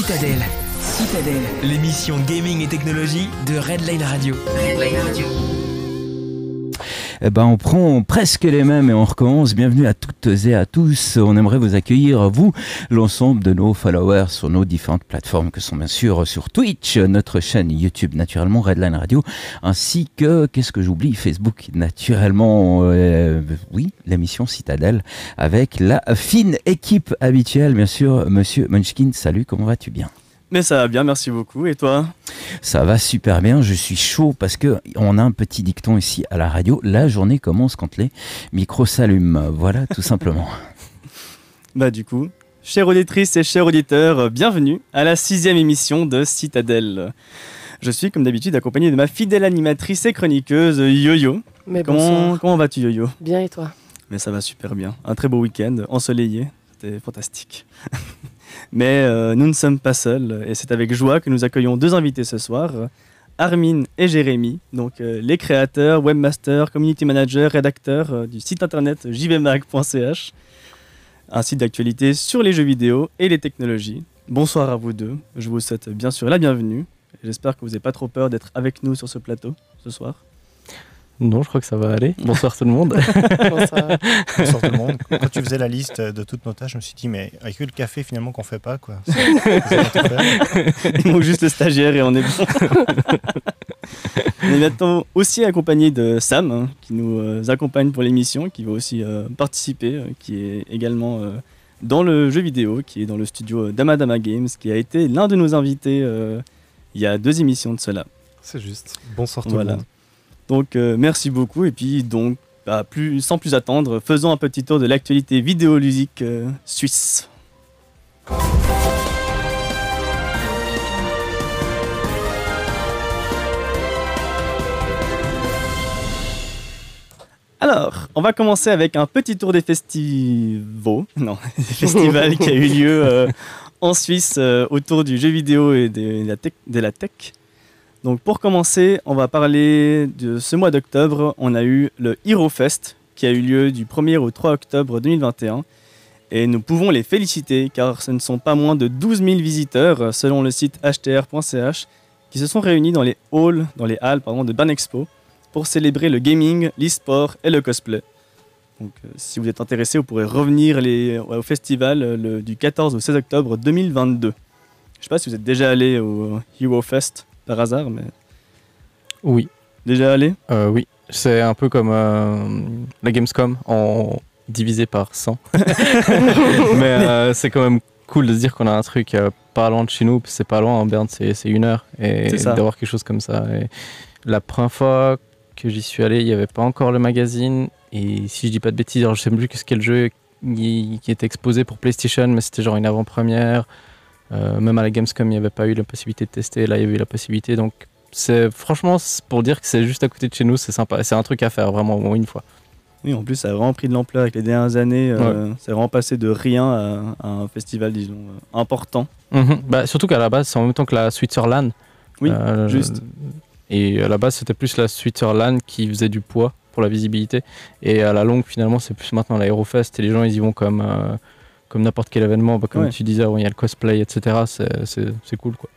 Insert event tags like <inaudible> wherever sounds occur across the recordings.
Citadelle. Citadelle. L'émission gaming et technologie de Redline Radio. Radio. Eh ben, on prend presque les mêmes et on recommence. Bienvenue à toutes et à tous. On aimerait vous accueillir, vous, l'ensemble de nos followers sur nos différentes plateformes que sont bien sûr sur Twitch, notre chaîne YouTube naturellement, Redline Radio, ainsi que, qu'est-ce que j'oublie, Facebook naturellement, euh, oui, l'émission Citadelle avec la fine équipe habituelle, bien sûr, monsieur Munchkin. Salut, comment vas-tu bien? Mais ça va bien, merci beaucoup. Et toi? Ça va super bien. Je suis chaud parce que on a un petit dicton ici à la radio. La journée commence quand les micros s'allument. Voilà, tout simplement. <laughs> Bah du coup, chère auditrice et chers auditeurs, bienvenue à la sixième émission de Citadelle. Je suis comme d'habitude accompagné de ma fidèle animatrice et chroniqueuse Yo-Yo. Mais Comment, comment vas-tu Yo-Yo? Bien et toi? Mais ça va super bien. Un très beau week-end, ensoleillé. C'était fantastique. <laughs> Mais euh, nous ne sommes pas seuls et c'est avec joie que nous accueillons deux invités ce soir. Armin et Jérémy, donc euh, les créateurs, webmasters, community managers, rédacteurs euh, du site internet jvmag.ch, un site d'actualité sur les jeux vidéo et les technologies. Bonsoir à vous deux. Je vous souhaite bien sûr la bienvenue. J'espère que vous n'avez pas trop peur d'être avec nous sur ce plateau ce soir. Non, je crois que ça va aller. Bonsoir tout le monde. <laughs> Bonsoir. Bonsoir tout le monde. Quand tu faisais la liste de toutes nos tâches, je me suis dit, mais avec le café finalement qu'on fait pas, quoi. <laughs> Il manque juste le stagiaire et on est bon. <laughs> on est maintenant aussi accompagné de Sam, hein, qui nous euh, accompagne pour l'émission, qui va aussi euh, participer, euh, qui est également euh, dans le jeu vidéo, qui est dans le studio Damadama Games, qui a été l'un de nos invités euh, il y a deux émissions de cela. C'est juste. Bonsoir tout Voilà. le monde. Donc euh, merci beaucoup et puis donc sans plus attendre, faisons un petit tour de l'actualité vidéoludique euh, suisse. Alors, on va commencer avec un petit tour des festivals, <laughs> non, des festivals qui a eu lieu euh, en Suisse autour du jeu vidéo et de la tech. De la tech. Donc pour commencer, on va parler de ce mois d'octobre. On a eu le Hero Fest qui a eu lieu du 1er au 3 octobre 2021. Et nous pouvons les féliciter car ce ne sont pas moins de 12 000 visiteurs selon le site htr.ch qui se sont réunis dans les halls, dans les halles pardon, de Ban Expo pour célébrer le gaming, l'e-sport et le cosplay. Donc euh, si vous êtes intéressé, vous pourrez revenir au festival euh, du 14 au 16 octobre 2022. Je sais pas si vous êtes déjà allé au Hero Fest par hasard, mais Oui, déjà allé? Euh, oui. C'est un peu comme euh, la Gamescom en divisé par 100. <laughs> Mais euh, c'est quand même cool de se dire qu'on a un truc pas loin de chez nous. C'est pas loin, en Berne, c'est une heure. Et d'avoir quelque chose comme ça. Et la première fois que j'y suis allé, il n'y avait pas encore le magazine. Et si je dis pas de bêtises, alors je sais plus que quel jeu qui qui était exposé pour PlayStation, mais c'était genre une avant-première. Euh, même à la Gamescom, il n'y avait pas eu la possibilité de tester. Là, il y avait eu la possibilité. Donc, c'est franchement pour dire que c'est juste à côté de chez nous, c'est sympa. C'est un truc à faire vraiment au moins une fois. Oui, en plus, ça a vraiment pris de l'ampleur avec les dernières années. euh, C'est vraiment passé de rien à, à un festival, disons, euh, important. Mhm. Bah, surtout qu'à la base, c'est en même temps que la Switzerland. Oui, Euh, juste. Et à la base, c'était plus la Switzerland qui faisait du poids pour la visibilité. Et à la longue, finalement, c'est plus maintenant l'Aérofest. Et les gens, ils y vont comme, euh, comme n'importe quel événement. Bah, comme Ouais. tu disais, ouais, il y a le cosplay, etc. C'est- cool, quoi.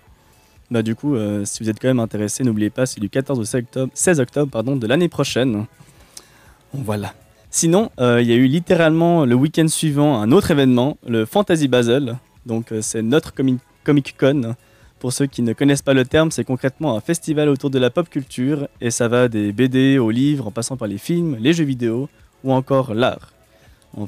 Bah, du coup, euh, si vous êtes quand même intéressé, n'oubliez pas, c'est du 14 au 16 octobre, 16 octobre pardon, de l'année prochaine. Voilà. Sinon, euh, il y a eu littéralement le week-end suivant un autre événement, le Fantasy Basel. Donc, euh, c'est notre comi- Comic Con. Pour ceux qui ne connaissent pas le terme, c'est concrètement un festival autour de la pop culture et ça va des BD aux livres en passant par les films, les jeux vidéo ou encore l'art.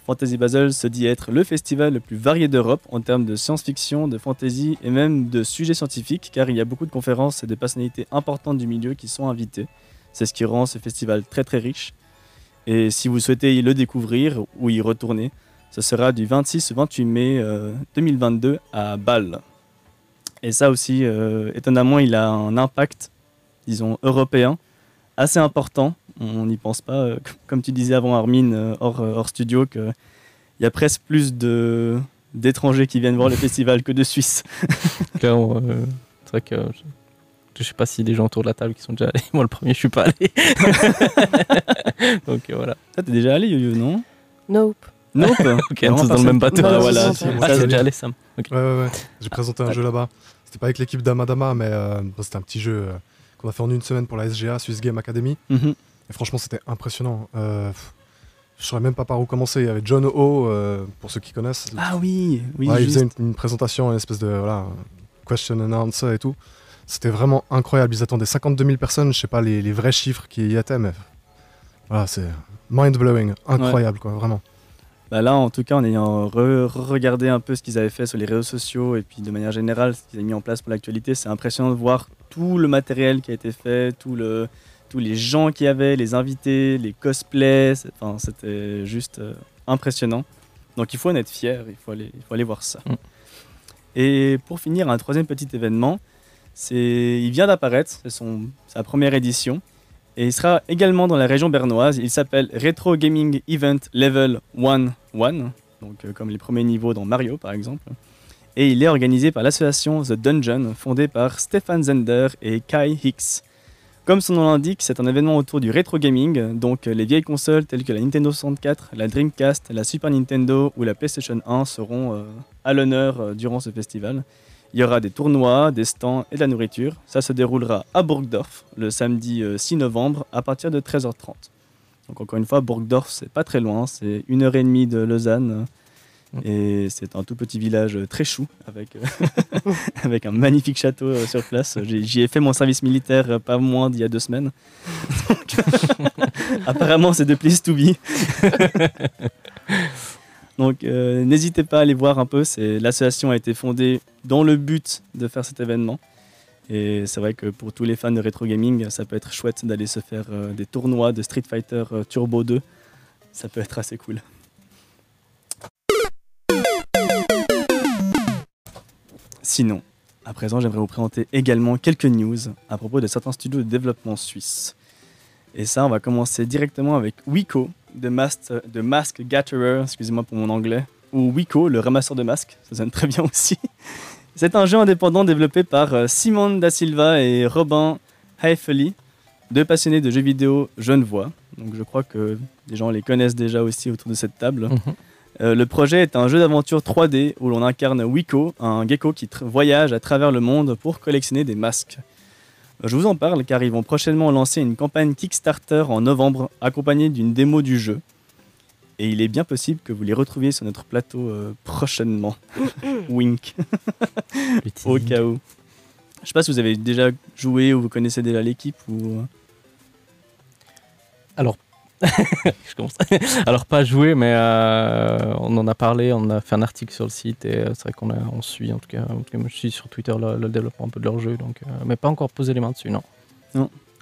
Fantasy Basel se dit être le festival le plus varié d'Europe en termes de science-fiction, de fantasy et même de sujets scientifiques, car il y a beaucoup de conférences et de personnalités importantes du milieu qui sont invitées. C'est ce qui rend ce festival très très riche. Et si vous souhaitez le découvrir ou y retourner, ce sera du 26 au 28 mai euh, 2022 à Bâle. Et ça aussi, euh, étonnamment, il a un impact, disons, européen assez important. On n'y pense pas, euh, comme tu disais avant Armin, euh, hors, euh, hors studio, qu'il y a presque plus de d'étrangers qui viennent voir le <laughs> festival que de Suisses. <laughs> Clairement, euh, c'est vrai que je, je sais pas si des gens autour de la table qui sont déjà allés. <laughs> Moi, le premier, je suis pas allé. Donc voilà. Ça, t'es déjà allé, Yo-Yo, non? Nope. Nope. Ok, on est tous dans le même bateau. Ah, Non, voilà. Ah, c'est- déjà allé, Sam. Ouais, ouais, ouais. J'ai présenté un jeu là-bas. C'était pas avec l'équipe d'Amadama, mais euh, c'était un petit jeu euh, qu'on a fait en une semaine pour la SGA, Swiss Game Academy. Mhm. Et franchement, c'était impressionnant. Euh, je saurais même pas par où commencer. Il y avait John O, euh, pour ceux qui connaissent. Ah oui, oui, Ouais, il faisait une, une présentation, une espèce de voilà, question and answer et tout. C'était vraiment incroyable. Ils attendaient 52 000 personnes. Je sais pas les, les vrais chiffres qui y étaient, mais voilà, c'est mind blowing, incroyable quoi, vraiment. Bah là, en tout cas, en ayant re- regardé un peu ce qu'ils avaient fait sur les réseaux sociaux et puis de manière générale, ce qu'ils avaient mis en place pour l'actualité, c'est impressionnant de voir tout le matériel qui a été fait, tout le, tous les gens qu'il y avait, les invités, les cosplays. Enfin, c'était juste euh, impressionnant. Donc il faut en être fier, il faut aller, il faut aller voir ça. Mm. Et pour finir, un troisième petit événement, c'est, il vient d'apparaître, c'est sa première édition. Et il sera également dans la région bernoise. Il s'appelle Retro Gaming Event Level 1 1, donc euh, comme les premiers niveaux dans Mario par exemple. Et il est organisé par l'association The Dungeon, fondée par Stefan Zender et Kai Hicks. Comme son nom l'indique, c'est un événement autour du rétro gaming, donc euh, les vieilles consoles telles que la Nintendo 64, la Dreamcast, la Super Nintendo ou la PlayStation 1 seront euh, à l'honneur euh, durant ce festival. Il y aura des tournois, des stands et de la nourriture. Ça se déroulera à Burgdorf le samedi euh, 6 novembre à partir de 13h30. Donc encore une fois, Burgdorf, c'est pas très loin, c'est une heure et demie de Lausanne. Mm. Et c'est un tout petit village euh, très chou, avec, euh, <laughs> avec un magnifique château euh, sur place. J'y ai fait mon service militaire pas moins d'il y a deux semaines. <laughs> <laughs> Apparemment, c'est de place to be. Donc n'hésitez pas à aller voir un peu. L'association a été fondée dans le but de faire cet événement. Et c'est vrai que pour tous les fans de rétro gaming, ça peut être chouette d'aller se faire des tournois de Street Fighter Turbo 2. Ça peut être assez cool. Sinon, à présent, j'aimerais vous présenter également quelques news à propos de certains studios de développement suisses. Et ça, on va commencer directement avec Wiko, de, Mas- de Mask Gatherer, excusez-moi pour mon anglais, ou Wiko, le ramasseur de masques, ça sonne très bien aussi. C'est un jeu indépendant développé par euh, Simon Da Silva et Robin Haefeli, deux passionnés de jeux vidéo genevois. Donc je crois que les gens les connaissent déjà aussi autour de cette table. Mhm. Euh, le projet est un jeu d'aventure 3D où l'on incarne Wiko, un gecko qui voyage à travers le monde pour collectionner des masques. Euh, Je vous en parle car ils vont prochainement lancer une campagne Kickstarter en novembre accompagnée d'une démo du jeu. Et il est bien possible que vous les retrouviez sur notre plateau euh, prochainement. <laughs> Wink, au cas où. Je sais pas si vous avez déjà joué ou vous connaissez déjà l'équipe ou... <laughs> Je commence. Alors pas joué, mais euh, on en a parlé, on a fait un article sur le site et euh, c'est vrai qu'on on suit en tout cas, en tout cas, moi, je suis sur Twitter le, le développement un peu de leur jeu, donc euh, mais pas encore posé les mains dessus, non.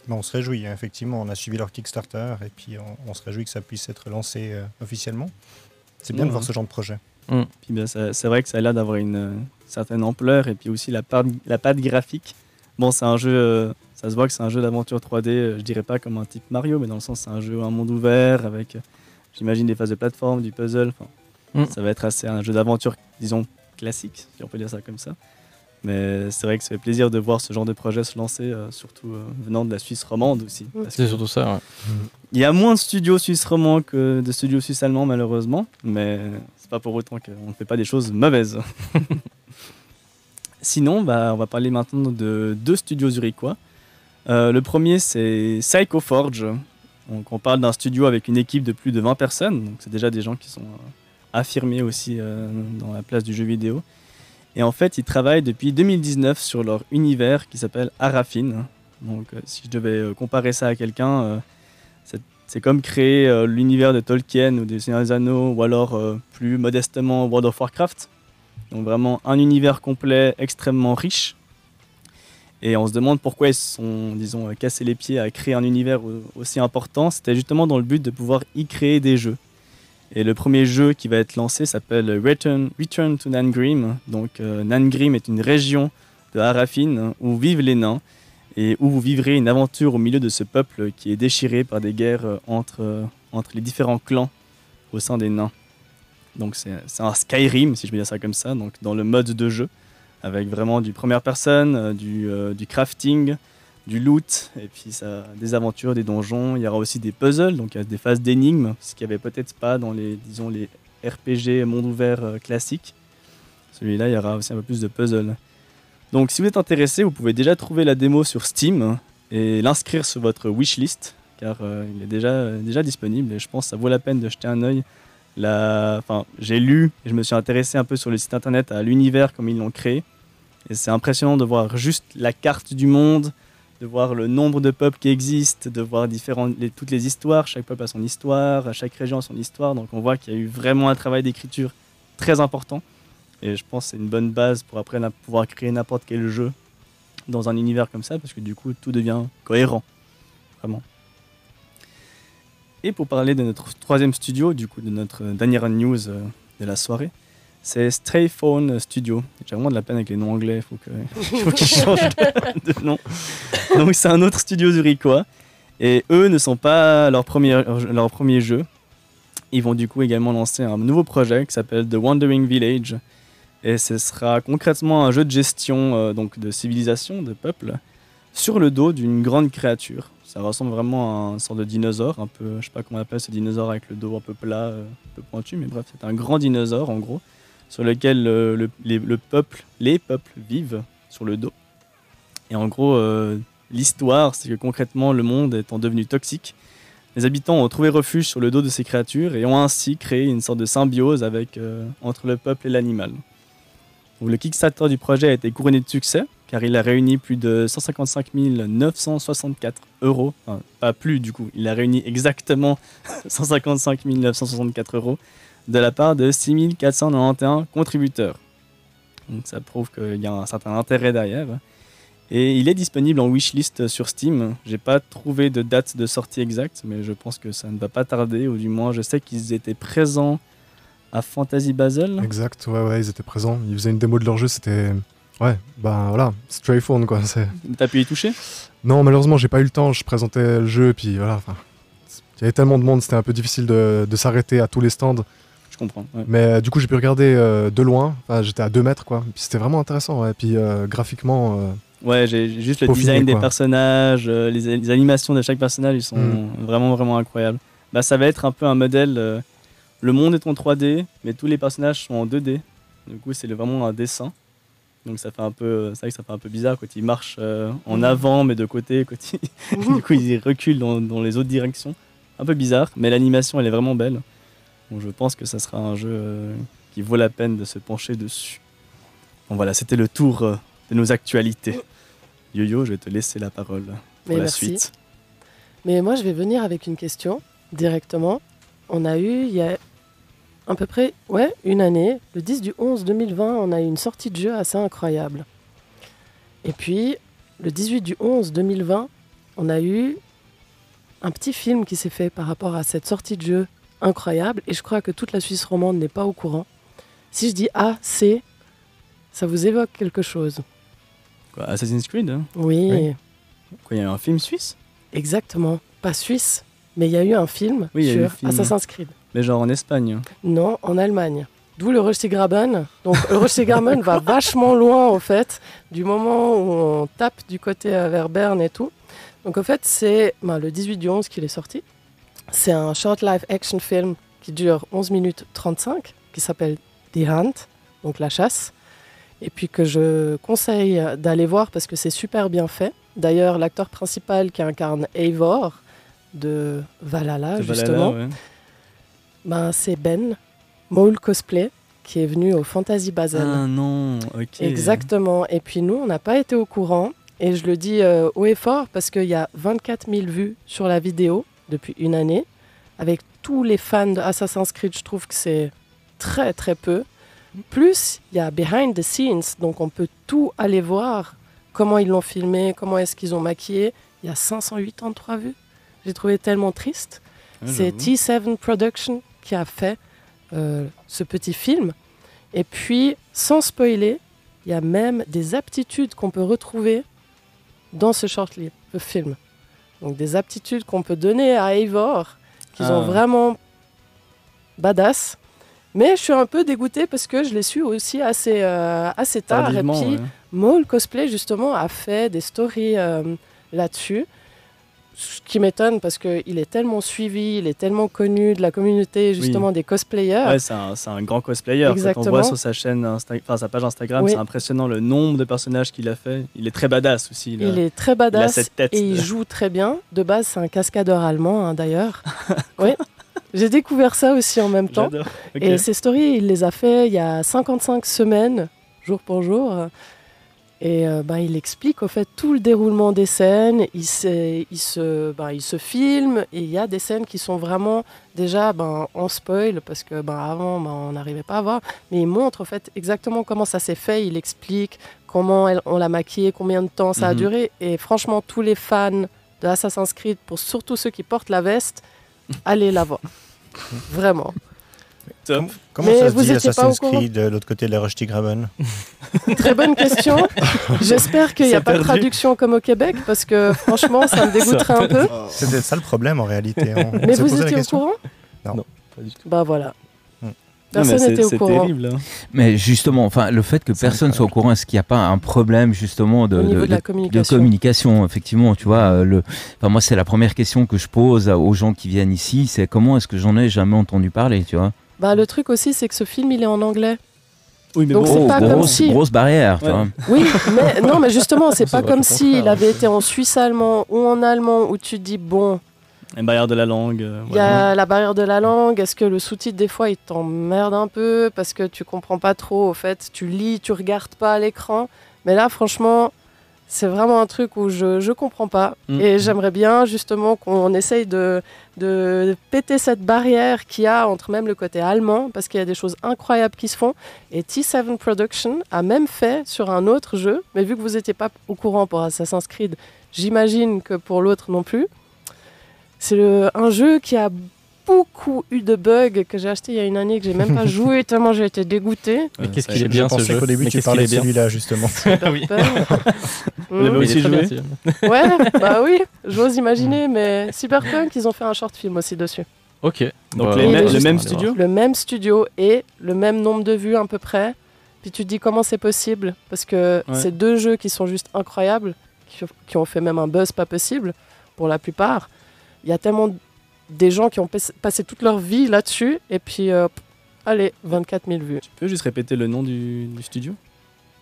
Bon, on se réjouit, hein, effectivement. On a suivi leur Kickstarter et puis on, on se réjouit que ça puisse être lancé euh, officiellement. C'est bien de voir ouais. ce genre de projet. Puis ben, c'est vrai que ça a l'air d'avoir une euh, certaine ampleur et puis aussi la part, la patte graphique. Bon, c'est un jeu, euh, ça se voit que c'est un jeu d'aventure 3D, euh, je dirais pas comme un type Mario, mais dans le sens c'est un jeu un monde ouvert avec, euh, j'imagine, des phases de plateforme, du puzzle. Mm. Ça va être assez un jeu d'aventure, disons, classique, si on peut dire ça comme ça. Mais c'est vrai que ça fait plaisir de voir ce genre de projet se lancer, euh, surtout euh, venant de la Suisse romande aussi. parce C'est que surtout ça. ouais. il y a moins de studios suisses romands que de studios suisses allemands, malheureusement, mais c'est pas pour autant qu'on ne fait pas des choses mauvaises. <laughs> Sinon, bah, on va parler maintenant de deux studios zurichois. Euh, le premier, c'est Psycho Forge. Donc, on parle d'un studio avec une équipe de plus de 20 personnes, c'est déjà des gens qui sont euh, affirmés aussi euh, dans la place du jeu vidéo. Et en fait, ils travaillent depuis 2019 sur leur univers qui s'appelle Arafine. Donc, si je devais comparer ça à quelqu'un, c'est- comme créer l'univers de Tolkien ou des Seigneurs des Anneaux, ou alors plus modestement World of Warcraft. Donc vraiment un univers complet extrêmement riche. Et on se demande pourquoi ils se sont, disons, euh, cassés les pieds à créer un univers au- aussi important. C'était justement dans le but de pouvoir y créer des jeux. Et le premier jeu qui va être lancé s'appelle Return, to Nangrim. Donc euh, Nangrim est une région de Harafin où vivent les nains et où vous vivrez une aventure au milieu de ce peuple qui est déchiré par des guerres euh, entre, entre les différents clans au sein des nains. Donc c'est c'est un Skyrim, si je peux dire ça comme ça, donc dans le mode de jeu, avec vraiment du première personne, euh, du, euh, du crafting, du loot, et puis ça, des aventures, des donjons. Il y aura aussi des puzzles, donc des phases d'énigmes, ce qu'il n'y avait peut-être pas dans les, disons, les RPG monde ouvert euh, classiques. Celui-là, il y aura aussi un peu plus de puzzle. Donc si vous êtes intéressé, vous pouvez déjà trouver la démo sur Steam et l'inscrire sur votre wishlist, car il est déjà, déjà disponible et je pense que ça vaut la peine de jeter un œil. Enfin, j'ai lu et je me suis intéressé un peu sur le site internet à l'univers comme ils l'ont créé. Et c'est impressionnant de voir juste la carte du monde, de voir le nombre de peuples qui existent, de voir différentes, les- toutes les histoires. Chaque peuple a son histoire, chaque région a son histoire. Donc on voit qu'il y a eu vraiment un travail d'écriture très important. Et je pense que c'est une bonne base pour après pouvoir créer n'importe quel jeu dans un univers comme ça, parce que du coup tout devient cohérent. Vraiment. Et pour parler de notre troisième studio, du coup de notre dernière news euh, de la soirée, c'est Stray Phone Studio. J'ai vraiment de la peine avec les noms anglais, il <laughs> faut qu'ils changent de, nom. Donc c'est un autre studio zurichois. Et eux ne sont pas leur premier, leur premier jeu. Ils vont du coup également lancer un nouveau projet qui s'appelle The Wandering Village. Et ce sera concrètement un jeu de gestion euh, donc de civilisation, de peuple, sur le dos d'une grande créature. Ça ressemble vraiment à un sort de dinosaure, un peu, je sais pas comment on appelle ce dinosaure avec le dos un peu plat, euh, un peu pointu, mais bref, c'est un grand dinosaure en gros, sur lequel euh, le, les, le peuple, les peuples vivent sur le dos. Et en gros, euh, l'histoire, c'est que concrètement, le monde étant devenu toxique, les habitants ont trouvé refuge sur le dos de ces créatures et ont ainsi créé une sorte de symbiose avec, euh, entre le peuple et l'animal. Le Kickstarter du projet a été couronné de succès car il a réuni plus de 155 964 euros. Enfin, pas plus du coup, il a réuni exactement <laughs> 155 964 euros de la part de 6 491 contributeurs. Donc ça prouve qu'il y a un certain intérêt derrière. Et il est disponible en wishlist sur Steam. J'ai pas trouvé de date de sortie exacte, mais je pense que ça ne va pas tarder, ou du moins je sais qu'ils étaient présents à Fantasy Basel. Exact, ouais, ouais, ils étaient présents. Ils faisaient une démo de leur jeu, c'était. Ouais, ben voilà, Stray Phone quoi. T'as pu y toucher? Non, malheureusement, j'ai pas eu le temps. Je présentais le jeu, puis voilà. Il y avait tellement de monde, c'était un peu difficile de, de s'arrêter à tous les stands. Je comprends. ouais. Mais euh, du coup, j'ai pu regarder euh, de loin. Enfin, J'étais à 2 mètres, quoi. Puis c'était vraiment intéressant, ouais. Puis euh, graphiquement, Ouais, j'ai juste le design des personnages, les, les animations de chaque personnage, ils sont Mm. vraiment, vraiment incroyables. Bah, ça va être un peu un modèle. le monde est en 3D, mais tous les personnages sont en 2D. Du coup, c'est vraiment un dessin. Donc ça fait un peu, c'est vrai que ça fait un peu bizarre quand ils marchent euh, en Mm. avant, mais de côté, quand ils- <laughs> <laughs> du coup ils reculent dans, dans les autres directions. Un peu bizarre, mais l'animation elle est vraiment belle. Donc je pense que ça sera un jeu euh, qui vaut la peine de se pencher dessus. Bon voilà, c'était le tour euh, de nos actualités. Yo-Yo, je vais te laisser la parole pour Mais la merci. suite. Mais moi, je vais venir avec une question directement. On a eu, il y a à peu près ouais, une année, le 10 du 11 2020, on a eu une sortie de jeu assez incroyable. Et puis, le 18 du 11 2020, on a eu un petit film qui s'est fait par rapport à cette sortie de jeu incroyable. Et je crois que toute la Suisse romande n'est pas au courant. Si je dis A, C, ça vous évoque quelque chose Quoi, Assassin's Creed hein? Oui, Oui. Quoi, il y a un film suisse? Exactement. Pas suisse, mais il y a eu un film Oui, eu sur un film. Assassin's Creed. Mais genre en Espagne. Non, en Allemagne. D'où le Röstigraben. Donc le Röstigraben va <laughs> vachement loin au fait, du moment où on tape du côté vers Berne et tout. Donc au fait, c'est ben, le 18 du 11 qu'il est sorti. C'est un short live action film qui dure 11 minutes 35, qui s'appelle The Hunt, donc la chasse. Et puis que je conseille d'aller voir parce que c'est super bien fait. D'ailleurs, l'acteur principal qui incarne Eivor de Valhalla, justement, ouais. Ben, c'est Ben, Maul Cosplay, qui est venu au Fantasy Basel. Ah non, ok. Exactement. Et puis nous, on n'a pas été au courant. Et je le dis euh, haut et fort parce qu'il y a 24 000 vues sur la vidéo depuis une année. Avec tous les fans de Assassin's Creed, je trouve que c'est très très peu. Plus, il y a behind the scenes, donc on peut tout aller voir, comment ils l'ont filmé, comment est-ce qu'ils ont maquillé. Il y a 583 vues. J'ai trouvé tellement triste. Ah, C'est j'avoue. T7 Production qui a fait euh, ce petit film. Et puis, sans spoiler, il y a même des aptitudes qu'on peut retrouver dans ce short film. Donc des aptitudes qu'on peut donner à Eivor, qu'ils Ah. ont vraiment badass. Mais je suis un peu dégoûtée parce que je l'ai su aussi assez, euh, assez tard. Tardivement, et puis, ouais. Maul Cosplay, justement, a fait des stories euh, là-dessus. Ce qui m'étonne parce qu'il est tellement suivi, il est tellement connu de la communauté justement des cosplayers. Ouais, c'est un, grand cosplayer. Quand on Exactement. voit sur sa chaîne, Insta- enfin sa page Instagram, Oui. c'est impressionnant le nombre de personnages qu'il a fait. Il est très badass aussi. Il, est très il a badass cette tête. et il joue très bien. De base, c'est un cascadeur allemand hein, d'ailleurs. <laughs> oui. J'ai découvert ça aussi en même temps. J'adore. Ok. Et ces stories, il les a fait il y a 55 semaines, jour pour jour. Et euh, ben, il explique au fait tout le déroulement des scènes. Il, se, ben, il se filme et il y a des scènes qui sont vraiment déjà ben, en spoil parce que ben, avant ben, on n'arrivait pas à voir. Mais il montre au fait exactement comment ça s'est fait. Il explique comment elle- on l'a maquillé, combien de temps ça a Mhm. duré. Et franchement, tous les fans de Assassin's Creed, pour surtout ceux qui portent la veste, <laughs> allez la voir. Vraiment. Top. Comment Mais ça se vous dit Assassin's au courant Creed de l'autre côté de la Roche-Tigraben <laughs> Très bonne question. <laughs> J'espère qu'il n'y a pas de traduction comme au Québec parce que franchement, ça me <laughs> dégoûterait un peu. C'était ça le problème en réalité. On- on Mais vous étiez au courant? Non. Pas du tout. Bah voilà. Hmm. Personne n'était au courant. terrible. hein. Mais justement, enfin, le fait que personne soit au courant, est-ce qu'il n'y a pas un problème justement de, de, communication. communication, effectivement, tu vois, euh, le, enfin, moi c'est la première question que je pose aux gens qui viennent ici, c'est comment est-ce que j'en ai jamais entendu parler, tu vois? Bah, le truc aussi, c'est que ce film, il est en anglais. Oui, mais Donc, bon. c'est pas comme grosse, si- grosse barrière, tu Ouais. vois. Oui, mais non, mais justement, c'est <laughs> pas comme s'il contraire. avait été en suisse allemand ou en allemand où tu te dis bon, Un barrière de la langue. euh, il y a la barrière de la langue. Est-ce que le sous-titre des fois il t'emmerde un peu parce que tu comprends pas trop. Au fait, tu lis, tu regardes pas à l'écran. Mais là, franchement, c'est vraiment un truc où je je comprends pas. Mm. Et j'aimerais bien justement qu'on essaye de de péter cette barrière qu'il y a entre même le côté allemand parce qu'il y a des choses incroyables qui se font. Et T7 Production a même fait sur un autre jeu, mais vu que vous n'étiez pas au courant pour Assassin's Creed, j'imagine que pour l'autre non plus. C'est le- un jeu qui a beaucoup eu de bugs que j'ai acheté il y a une année que j'ai même pas <laughs> joué tellement j'ai été dégoûtée. Mais Ouais, qu'est-ce qu'il est bien ce jeu qu'au début Mais tu parlais de celui-là justement. <laughs> oui. Peur. <laughs> Vous Mhm. aussi joué. Ouais, bah oui, j'ose imaginer, mais Cyberpunk, ils ont fait un short film aussi dessus. Ok. Donc Bah, les mêmes- ouais, le même studio Le même studio et le même nombre de vues à peu près. Puis tu te dis comment c'est possible? Parce que Ouais. c'est deux jeux qui sont juste incroyables, qui, qui ont fait même un buzz pas possible pour la plupart. Il y a tellement des gens qui ont pas- passé toute leur vie là-dessus et puis euh, allez, 24 000 vues. Tu peux juste répéter le nom du, du studio?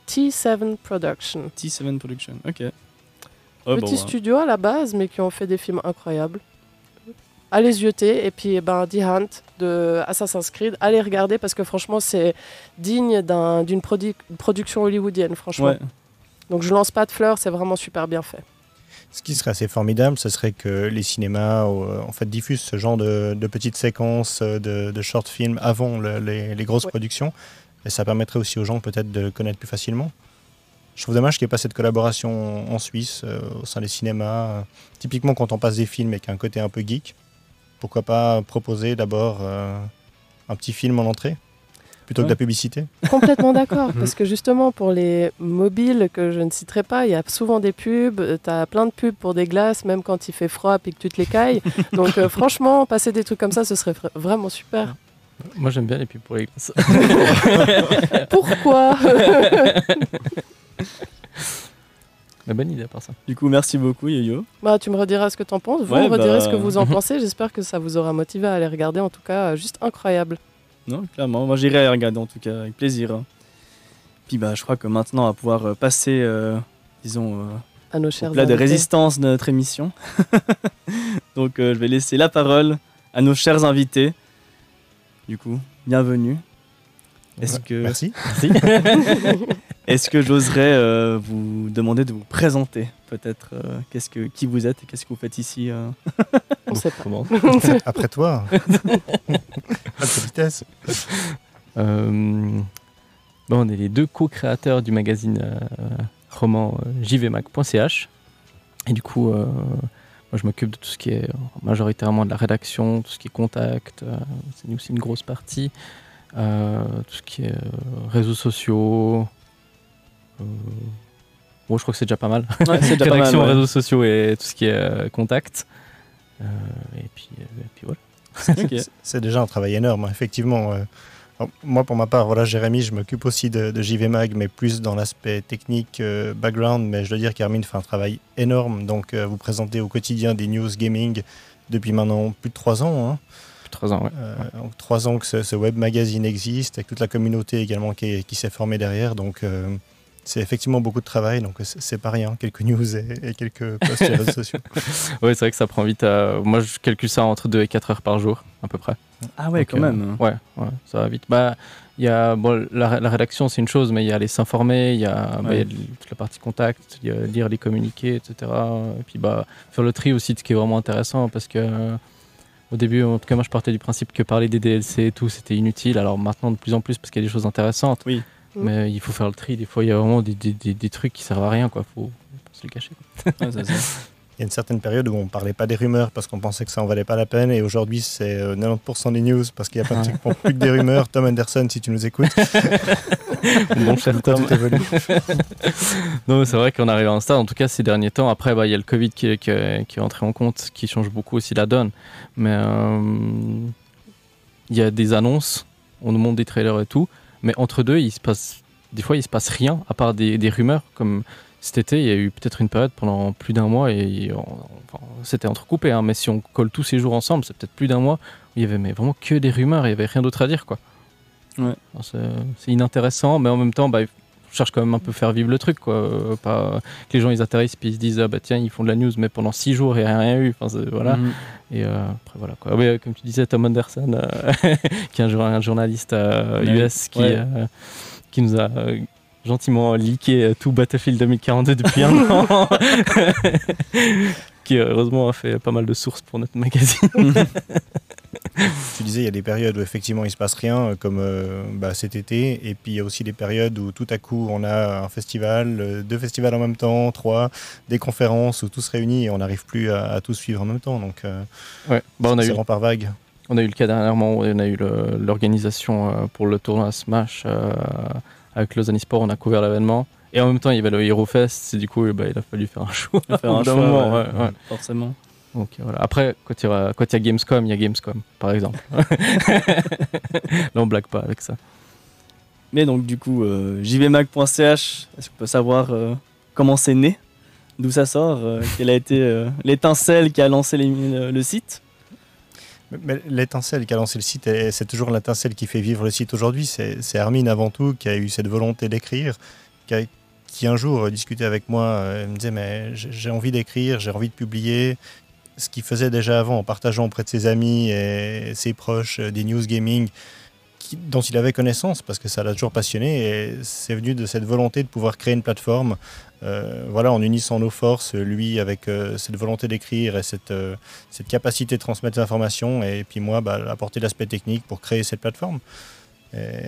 T7 Production. T7 Production. Ok. Oh, Petit bon, studio à la base, mais qui ont fait des films incroyables. Allez zioter, et puis eh ben, The Hunt de Assassin's Creed, allez regarder parce que franchement, c'est digne d'un- d'une produ- production hollywoodienne, franchement. Ouais. Donc je lance pas de fleurs, c'est vraiment super bien fait. Ce qui serait assez formidable, ce serait que les cinémas euh, en fait, diffusent ce genre de, de petites séquences euh, de, de short films avant le- les, les grosses Ouais. productions. Et ça permettrait aussi aux gens peut-être de connaître plus facilement. Je trouve dommage qu'il n'y ait pas cette collaboration en Suisse euh, au sein des cinémas. Typiquement, quand on passe des films avec un côté un peu geek, pourquoi pas proposer d'abord euh, un petit film en entrée? Plutôt que de la publicité Complètement d'accord, <laughs> parce que justement pour les mobiles que je ne citerai pas, il y a souvent des pubs, tu as plein de pubs pour des glaces, même quand il fait froid et que tu te les cailles. <laughs> Donc euh, franchement, passer des trucs comme ça, ce serait vra- vraiment super. Moi j'aime bien les pubs pour les glaces. <laughs> Pourquoi Mais bonne idée à part ça. Du coup, merci beaucoup, Yo-Yo. Bah, tu me rediras ce que t'en penses. Vous Ouais, me redirez bah, ce que vous en pensez. J'espère que ça vous aura motivé à aller regarder. En tout cas, euh, juste incroyable. Non, clairement. Moi, j'irai regarder en tout cas, avec plaisir. hein. Puis, bah, je crois que maintenant, on va pouvoir euh, passer, euh, disons, euh, À nos au chers plat de invités. résistance de notre émission. <laughs> Donc, euh, je vais laisser la parole à nos chers invités. Du coup, bienvenue. Est-ce Ouais. que, <laughs> Merci. est-ce que j'oserais euh, vous demander de vous présenter peut-être euh, qu'est-ce que, qui vous êtes et qu'est-ce que vous faites ici euh? On sait pas. Comment? <laughs> Après toi. Pas de vitesse. <laughs> Euh, bon, on est les deux co-créateurs du magazine euh, roman euh, jvmac.ch. Et du coup, euh, moi je m'occupe de tout ce qui est majoritairement de la rédaction, tout ce qui est contact, euh, c'est aussi une grosse partie. Euh, tout ce qui est euh, réseaux sociaux. Euh, bon, je crois que c'est déjà pas mal. Ouais, c'est <laughs> déjà pas mal, rédaction, ouais. réseaux sociaux et tout ce qui est euh, contact. Euh, et, puis, euh, et puis voilà. C'est déjà un travail énorme, hein, effectivement. euh, moi, pour ma part, voilà, Jérémy, je m'occupe aussi de, de, JV Mag, mais plus dans l'aspect technique, euh, background. Mais je dois dire qu'Hermine fait un travail énorme. Donc, euh, vous présentez au quotidien des news gaming depuis maintenant plus de trois ans. Hein. Plus de trois ans, oui. Euh, donc, trois ans que ce, ce, web magazine existe, avec toute la communauté également qui, qui s'est formée derrière. Donc, c'est effectivement beaucoup de travail, donc c'est pas rien, quelques news et, et quelques posts sur les réseaux sociaux. <laughs> oui, c'est vrai que ça prend vite. À... Moi, je calcule ça entre 2 et 4 heures par jour, à peu près. Ah ouais, donc, quand euh, même. Ouais, ouais, ça va vite. Bah, il y a, bon, la, la rédaction, c'est une chose, mais il y a les s'informer, il y a, ouais. bah, y a toute la partie contact, il y a lire les communiqués, etc. Et puis bah, faire le tri aussi, ce qui est vraiment intéressant, parce que euh, au début, en tout cas, moi, je partais du principe que parler des DLC et tout, c'était inutile. Alors maintenant, de plus en plus, parce qu'il y a des choses intéressantes. Oui. Mais il faut faire le tri. Des fois, il y a vraiment des, des, des, des trucs qui servent à rien. Il faut, faut, se les cacher. <laughs> Ouais, ça, ça. Il y a une certaine période où on parlait pas des rumeurs parce qu'on pensait que ça en valait pas la peine. Et aujourd'hui, c'est 90% des news parce qu'il y a pas de trucs plus que des rumeurs. Tom Anderson, si tu nous écoutes. <laughs> bon cher Tom. <laughs> non, c'est vrai qu'on arrive à un stade. En tout cas, ces derniers temps. Après, bah, il y a le Covid qui est, qui, qui est entré en compte, qui change beaucoup aussi la donne. Mais euh, il y a des annonces. On nous montre des trailers et tout. Mais entre deux, il se passe, des fois, il se passe rien à part des, des rumeurs. Comme cet été, il y a eu peut-être une période pendant plus d'un mois et enfin, c'était entrecoupé. Hein, mais si on colle tous ces jours ensemble, c'est peut-être plus d'un mois où il y avait mais vraiment que des rumeurs. Il y avait rien d'autre à dire, quoi. Ouais. C'est inintéressant, mais en même temps, bah, cherche quand même un peu faire vivre le truc, quoi. Euh, pas que les gens ils atterrissent puis ils se disent ah bah tiens ils font de la news, mais pendant six jours il n'y a rien eu. Enfin, voilà. Mm -hmm. Et euh, après voilà quoi. Ouais, comme tu disais Tom Anderson, euh, <laughs> qui est un, un journaliste ouais. US qui Ouais. qui nous a gentiment leaké tout Battlefield 2042 depuis un an. <laughs> qui heureusement a fait pas mal de sources pour notre magazine. <laughs> tu disais, il y a des périodes où effectivement il se passe rien, comme euh, bah, cet été, et puis il y a aussi des périodes où tout à coup on a un festival, euh, deux festivals en même temps, trois, des conférences où tout se réunit et on n'arrive plus à, à, tout suivre en même temps. Donc, euh, ouais. bah, on a eu par vague. On a eu le cas dernièrement où on a eu l'organisation euh, pour le tournoi Smash euh, avec Lausanne Sport, on a couvert l'événement. Et en même temps, il y avait le Hero Fest, et du coup, bah, il a fallu faire un show. Faire un <laughs> show, moment, ouais, ouais, ouais. forcément. Donc voilà. Après, quand il, y a, quand il y a Gamescom, il y a Gamescom, par exemple. <laughs> Là, on blague pas avec ça. Mais donc, du coup, euh, jvmag.ch, est-ce qu'on peut savoir euh, comment c'est né? D'où ça sort? Euh, Quelle a été euh, l'étincelle qui a lancé les, le, le, site? Mais l'étincelle qui a lancé le site, c'est toujours l'étincelle qui fait vivre le site aujourd'hui. C'est Armin avant tout qui a eu cette volonté d'écrire, qui, qui, un jour discutait avec moi, elle me disait mais j'ai envie d'écrire, j'ai envie de publier, ce qu'il faisait déjà avant en partageant auprès de ses amis et ses proches des news gaming dont il avait connaissance parce que ça l'a toujours passionné c'est venu de cette volonté de pouvoir créer une plateforme euh, voilà, en unissant nos forces, lui avec euh, cette volonté d'écrire et cette, euh, capacité de transmettre des informations et puis moi bah, apporter l'aspect technique pour créer cette plateforme.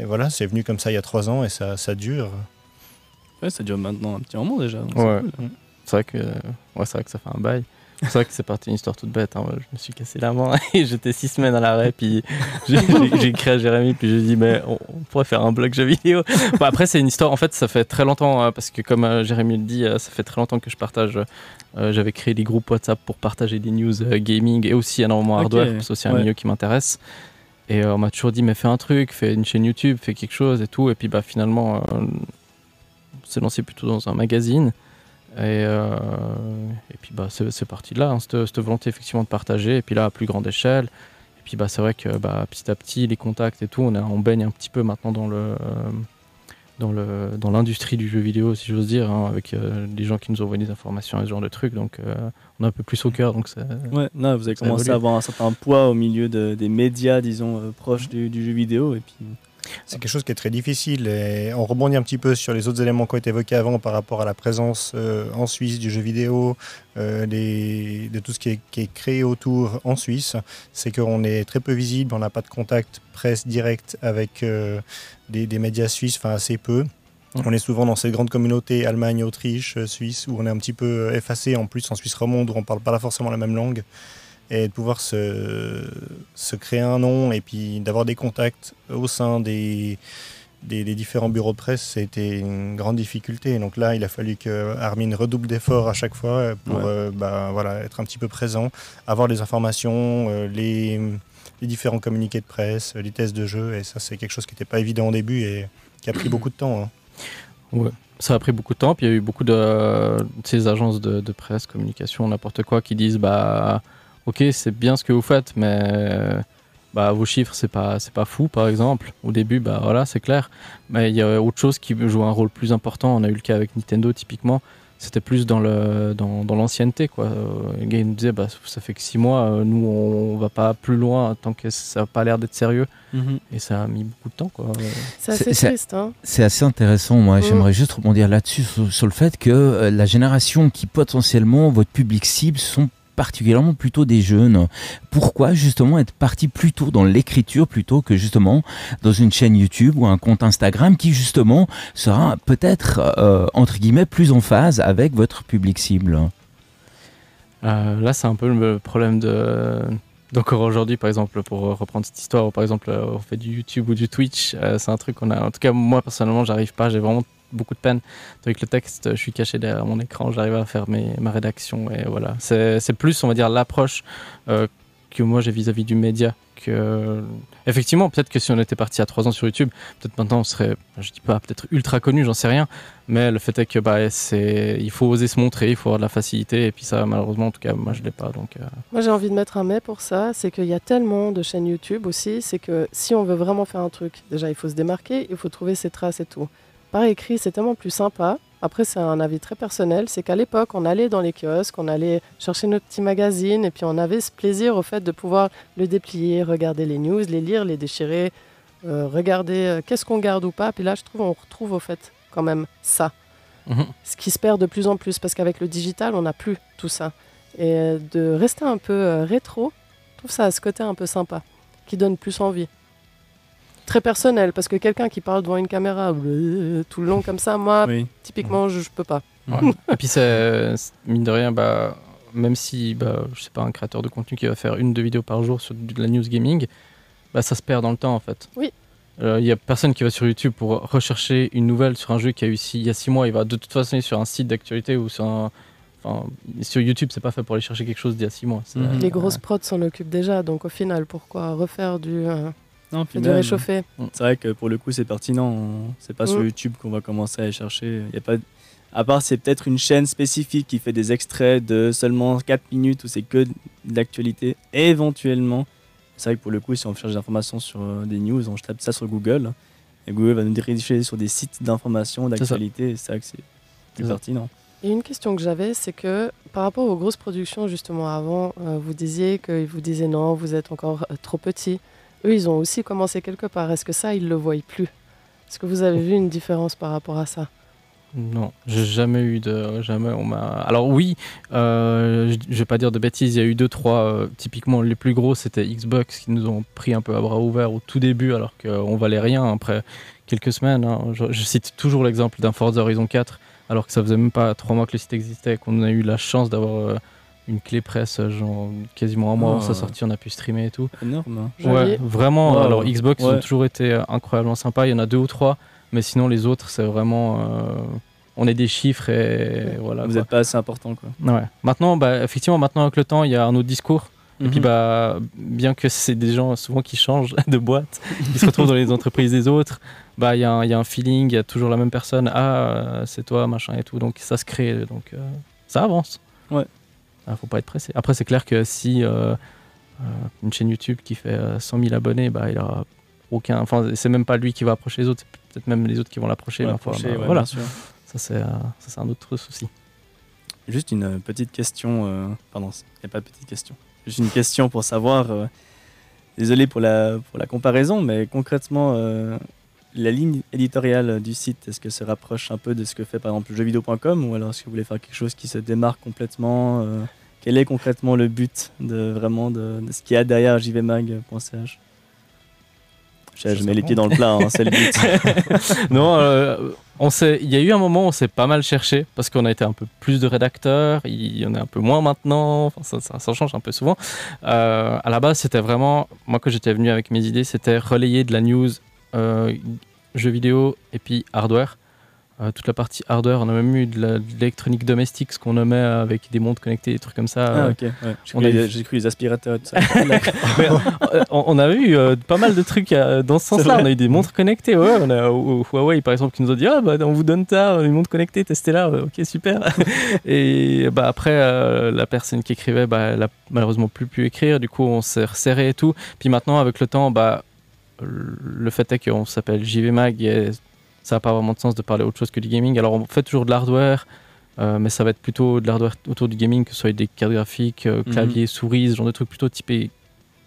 Voilà, c'est venu comme ça il y a trois ans et ça dure. Ouais, ça dure maintenant un petit moment déjà. Ouais. C'est cool. vrai, que, ouais, vrai que ça fait un bail. C'est vrai que c'est parti une histoire toute bête. Hein. Je me suis cassé la main <laughs> et j'étais six semaines à l'arrêt. Puis <laughs> j'ai écrit à Jérémy. Puis j'ai dit, mais on, on, pourrait faire un blog jeu vidéo. Bon, après, c'est une histoire. En fait, ça fait très longtemps. Hein, parce que, comme euh, Jérémy le dit, euh, ça fait très longtemps que je partage. Euh, J'avais créé des groupes WhatsApp pour partager des news euh, gaming et aussi énormément hardware. Okay. C'est aussi un ouais. milieu qui m'intéresse. Et euh, on m'a toujours dit, mais fais un truc, fais une chaîne YouTube, fais quelque chose et tout. Et puis, bah, finalement, s'est lancé plutôt dans un magazine. Et, euh, et, puis bah, c'est parti de là, hein, cette, cette, volonté effectivement de partager, et puis là à plus grande échelle. Et puis bah, c'est vrai que bah, petit à petit, les contacts et tout, on, a, on baigne un petit peu maintenant dans le. Euh, dans le dans l'industrie du jeu vidéo si j'ose dire hein, avec euh, les gens qui nous envoient des informations et ce genre de trucs donc euh, on a un peu plus au cœur donc ça ouais là vous avez commencé à avoir un certain poids au milieu de, des médias disons euh, proches du, du, jeu vidéo et puis c'est quelque chose qui est très difficile et on rebondit un petit peu sur les autres éléments qui ont été évoqués avant par rapport à la présence euh, en Suisse du jeu vidéo, euh, les, de tout ce qui est, qui est, créé autour en Suisse. C'est qu'on est très peu visible, on n'a pas de contact presse direct avec euh, des, des, médias suisses, enfin assez peu. On est souvent dans cette grande communauté Allemagne, Autriche, Suisse, où on est un petit peu effacé. En plus, en Suisse romande, où on ne parle pas forcément la même langue et de pouvoir se, se créer un nom et puis d'avoir des contacts au sein des, des, des différents bureaux de presse, c'était une grande difficulté. Donc là, il a fallu que Armin redouble d'efforts à chaque fois pour Ouais. euh, bah, voilà, être un petit peu présent, avoir les informations, euh, les, les différents communiqués de presse, les tests de jeu. Et ça, c'est quelque chose qui n'était pas évident au début et qui a pris beaucoup de temps. hein. Ça a pris beaucoup de temps, puis il y a eu beaucoup de, de ces agences de, de presse, communication, n'importe quoi, qui disent bah ok c'est bien ce que vous faites, mais euh, bah vos chiffres c'est pas c'est pas fou par exemple. Au début bah voilà c'est clair, mais il y a autre chose qui joue un rôle plus important. On a eu le cas avec Nintendo typiquement. C'était plus dans le dans, dans l'ancienneté quoi. Euh, Le gars il nous disait bah ça fait que six mois, euh, nous on, va pas plus loin tant que ça a pas l'air d'être sérieux et ça a mis beaucoup de temps quoi. C'est C'est- assez c'est- triste. Hein. C'est assez intéressant, moi. Mm. J'aimerais juste rebondir là-dessus, sur, sur le fait que euh, la génération qui potentiellement, votre public cible, sont particulièrement plutôt des jeunes. Pourquoi justement être parti plutôt dans l'écriture plutôt que justement dans une chaîne YouTube ou un compte Instagram qui justement sera peut-être euh, entre guillemets plus en phase avec votre public cible? Euh, là, c'est un peu le problème de. D'encore aujourd'hui, par exemple, pour reprendre cette histoire, par exemple, euh, on fait du YouTube ou du Twitch, c'est un truc qu'on a. En tout cas, moi, personnellement, j'arrive pas, j'ai vraiment beaucoup de peine. Avec le texte, je suis caché derrière mon écran, j'arrive à faire ma rédaction, et voilà. C'est c'est plus, on va dire, l'approche euh, que moi j'ai vis-à-vis du média. Que... Effectivement, peut-être que si on était parti à 3 ans sur YouTube, peut-être maintenant on serait, je dis pas peut-être ultra connu, j'en sais rien, mais le fait est que bah, c'est, il faut oser se montrer, il faut avoir de la facilité, et puis ça, malheureusement, en tout cas, moi je l'ai pas. Donc, euh, Moi, j'ai envie de mettre un mais pour ça. C'est qu'il y a tellement de chaînes YouTube aussi. C'est que si on veut vraiment faire un truc, déjà, il faut se démarquer, il faut trouver ses traces et tout. Par écrit, c'est tellement plus sympa. Après, c'est un avis très personnel. C'est qu'à l'époque, on allait dans les kiosques, on allait chercher notre petit magazine, et puis on avait ce plaisir au fait de pouvoir le déplier, regarder les news, les lire, les déchirer, euh, regarder euh, qu'est-ce qu'on garde ou pas. Puis là, je trouve, on retrouve au fait quand même ça mhm. ce qui se perd de plus en plus parce qu'avec le digital, on n'a plus tout ça. Et euh, de rester un peu euh, rétro, je trouve ça à ce côté un peu sympa, qui donne plus envie. Très personnel, parce que quelqu'un qui parle devant une caméra euh, tout le long comme ça, moi, Oui. typiquement, je, je peux pas. Ouais. <laughs> et puis c'est mine de rien, bah, même si bah, je sais pas un créateur de contenu qui va faire une deux vidéos par jour sur de la news gaming, bah, ça se perd dans le temps en fait. Oui. Euh, Il y a personne qui va sur YouTube pour rechercher une nouvelle sur un jeu qui a eu six- il y a six mois. Il va de toute façon aller sur un site d'actualité ou sur un. Enfin, sur YouTube, c'est pas fait pour aller chercher quelque chose d'il y a six mois. Mhm. Les grosses prods s'en occupent déjà, donc au final, pourquoi refaire du, euh, Non, puis du même, réchauffé C'est vrai que pour le coup, c'est pertinent. On- C'est pas sur Mm. YouTube qu'on va commencer à aller chercher. Il y a pas... À part, c'est peut-être une chaîne spécifique qui fait des extraits de seulement 4 minutes où c'est que de l'actualité. Éventuellement, c'est vrai que pour le coup, si on cherche des informations sur euh, des news, on tape ça sur Google. Et Google va nous diriger sur des sites d'information, d'actualité. C'est vrai que c'est plus pertinent. Et une question que j'avais, c'est que par rapport aux grosses productions, justement, avant, euh, vous disiez qu'ils vous disaient non, vous êtes encore euh, trop petit. Eux, ils ont aussi commencé quelque part. Est-ce que ça, ils le voient plus? Est-ce que vous avez vu une différence par rapport à ça? Non, j'ai jamais eu de. Jamais on m'a. Alors oui, euh, je vais pas dire de bêtises, il y a eu deux, trois. euh, typiquement, les plus gros, c'était Xbox qui nous ont pris un peu à bras ouverts au tout début, alors qu'on valait rien après quelques semaines. hein. Je, je cite toujours l'exemple d'un Forza Horizon 4, alors que ça faisait même pas trois mois que le site existait, qu'on a eu la chance d'avoir euh, une clé presse, euh, genre quasiment un mois avant Oh. sa sortie, on a pu streamer et tout. Énorme. hein. Ouais, vraiment. Wow. Alors Xbox ils ont toujours été euh, incroyablement sympas. Il y en a deux ou trois, mais sinon les autres c'est vraiment. euh, on est des chiffres et voilà. Vous quoi. n'êtes pas assez important. Quoi. Ouais. Maintenant, bah, effectivement, maintenant avec le temps, il y a un autre discours. Et puis Mhm. bah, bien que c'est des gens souvent qui changent <laughs> de boîte, qui se retrouvent dans les entreprises des autres, bah il y, a un- il y a un feeling, il y a toujours la même personne. Ah, c'est toi, machin et tout. Donc ça se crée, donc euh, ça avance. Ouais. Ah, faut pas être pressé. Après, c'est clair que si euh, euh, une chaîne YouTube qui fait euh, 100 000 abonnés, bah il aura aucun. Enfin, c'est même pas lui qui va approcher les autres, c'est peut-être même les autres qui vont l'approcher. Bah, ouais, voilà, ça c'est euh, ça, c'est un autre souci. Juste une euh, petite question. euh, Pardon, il n'y a pas de petite question. Juste une question pour savoir. euh, Désolé pour la, pour la comparaison, mais concrètement, euh, la ligne éditoriale du site, est-ce que se rapproche un peu de ce que fait par exemple jeuxvideo.com ou alors est-ce que vous voulez faire quelque chose qui se démarque complètement euh, Quel est concrètement le but de vraiment de, de ce qu'il y a derrière jvmag.ch je, mets les pieds dans le plat, hein, c'est le but. <laughs> non, euh, on s'est, il y a eu un moment où on s'est pas mal cherché parce qu'on a été un peu plus de rédacteurs, il y en a un peu moins maintenant, enfin, ça, ça- ça change un peu souvent. Euh, à la base, c'était vraiment, moi quand j'étais venu avec mes idées, c'était relayer de la news jeux vidéo et puis hardware. Euh, toute la partie hardware, on a même eu de l'électronique domestique, ce qu'on nommait avec des montres connectées, des trucs comme ça. Ah, Euh, ok. ouais. J'ai cru a les- eu- j'ai cru les aspirateurs et tout ça. <laughs> mais, euh, on, on a eu euh, pas mal de trucs euh, dans ce sens-là. On a eu des montres connectées. Ouais, on a au- au Huawei par exemple qui nous a dit ah bah on vous donne ça, une montre connectée, testez-la. Ok super. <laughs> et bah après euh, la personne qui écrivait, bah elle a malheureusement plus pu écrire. Du coup on s'est resserré et tout. Puis maintenant avec le temps, bah le fait est qu'on s'appelle JV Mag et ça n'a pas vraiment de sens de parler autre chose que du gaming. Alors on fait toujours de l'hardware. euh, mais ça va être plutôt de l'hardware autour du gaming, que ce soit des cartes graphiques, euh, clavier, souris, ce genre de trucs plutôt typés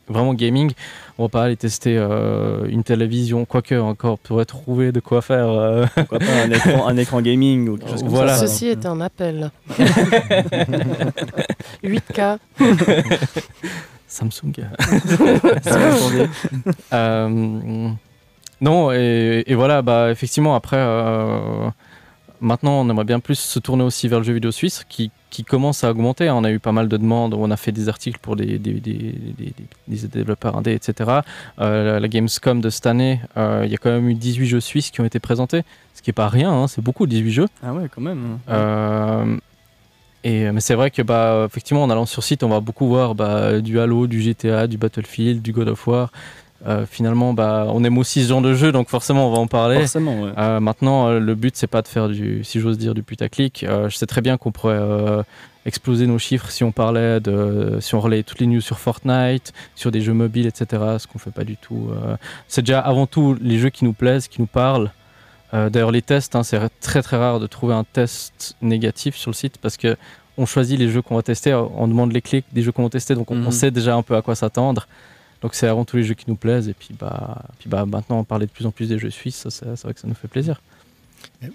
vraiment gaming. On va pas aller tester euh, une télévision, quoique encore pourrait trouver de quoi faire. euh. Pourquoi pas un écran, un écran gaming ou quelque chose comme Voilà. ça. Ceci est un appel. <laughs> 8K. <laughs> Samsung. <laughs> Euh, non, et, et voilà, bah, effectivement, après, euh, maintenant, on aimerait bien plus se tourner aussi vers le jeu vidéo suisse qui, qui commence à augmenter. On a eu pas mal de demandes, on a fait des articles pour des, des, des- des- des- des développeurs indés, etc. Euh, la, la Gamescom de cette année, euh, il y a quand même eu 18 jeux suisses qui ont été présentés, ce qui est pas rien, hein, c'est beaucoup, 18 jeux. Ah ouais, quand même. Euh, et, mais c'est vrai que bah, effectivement, en allant sur site, on va beaucoup voir bah, du Halo, du GTA, du Battlefield, du God of War. Euh, finalement, bah, on aime aussi ce genre de jeu, donc forcément, on va en parler. Forcément, ouais. Euh, maintenant, le but, c'est pas de faire du, si j'ose dire, du putaclic. Euh, je sais très bien qu'on pourrait exploser nos chiffres si on parlait de, si on relayait toutes les news sur Fortnite, sur des jeux mobiles, etc. Ce qu'on fait pas du tout. C'est déjà avant tout les jeux qui nous plaisent, qui nous parlent. Euh, D'ailleurs, les tests, hein, c'est très très rare de trouver un test négatif sur le site parce que on choisit les jeux qu'on va tester, on demande les clics des jeux qu'on va tester, donc on, on Mhm. sait déjà un peu à quoi s'attendre. Donc c'est avant tout les jeux qui nous plaisent et puis bah, puis bah maintenant on parlait de plus en plus des jeux suisses, ça, c'est c'est vrai que ça nous fait plaisir.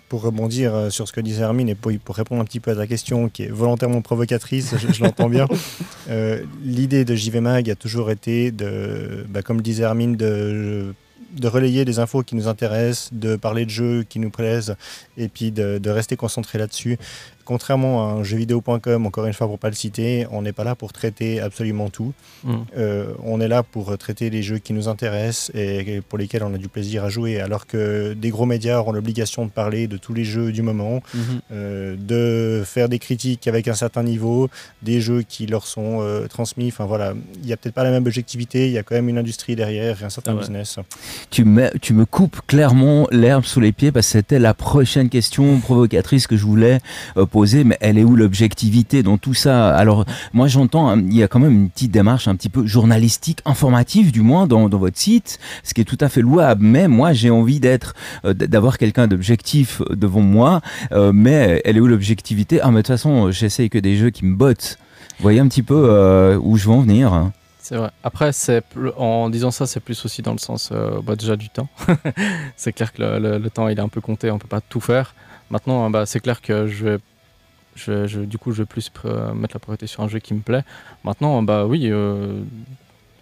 Pour rebondir euh, sur ce que disait Hermine et pour, pour répondre un petit peu à ta question qui est volontairement provocatrice, je, je l'entends bien, <laughs> euh, l'idée de JV Mag a toujours été, de, bah, comme le disait Hermine, de, de relayer des infos qui nous intéressent, de parler de jeux qui nous plaisent et puis de, rester concentré là-dessus. Contrairement à un jeuxvideo.com, encore une fois pour pas le citer, on n'est pas là pour traiter absolument tout. Mm. Euh, on est là pour traiter les jeux qui nous intéressent et pour lesquels on a du plaisir à jouer, alors que des gros médias ont l'obligation de parler de tous les jeux du moment, Mhm. euh, de faire des critiques avec un certain niveau, des jeux qui leur sont euh, transmis. Enfin voilà, il n'y a peut-être pas la même objectivité, il y a quand même une industrie derrière et un certain Ah ouais. business. Tu me, tu me coupes clairement l'herbe sous les pieds parce que c'était la prochaine question provocatrice que je voulais euh, mais elle est où l'objectivité dans tout ça? Alors, moi j'entends, hein, il y a quand même une petite démarche un petit peu journalistique, informative du moins dans, votre site, ce qui est tout à fait louable, mais moi j'ai envie d'être, euh, d'avoir quelqu'un d'objectif devant moi, euh, mais elle est où l'objectivité? Ah, mais de toute façon, j'essaye que des jeux qui me bottent. Vous voyez un petit peu euh, où je veux en venir hein. C'est vrai. Après, en disant ça, c'est plus aussi dans le sens euh, bah, déjà du temps. <laughs> c'est clair que le temps il est un peu compté, on peut pas tout faire. Maintenant, bah, c'est clair que je vais, je, vais- je- du coup, je vais plus mettre la priorité sur un jeu qui me plaît. Maintenant, bah oui. euh,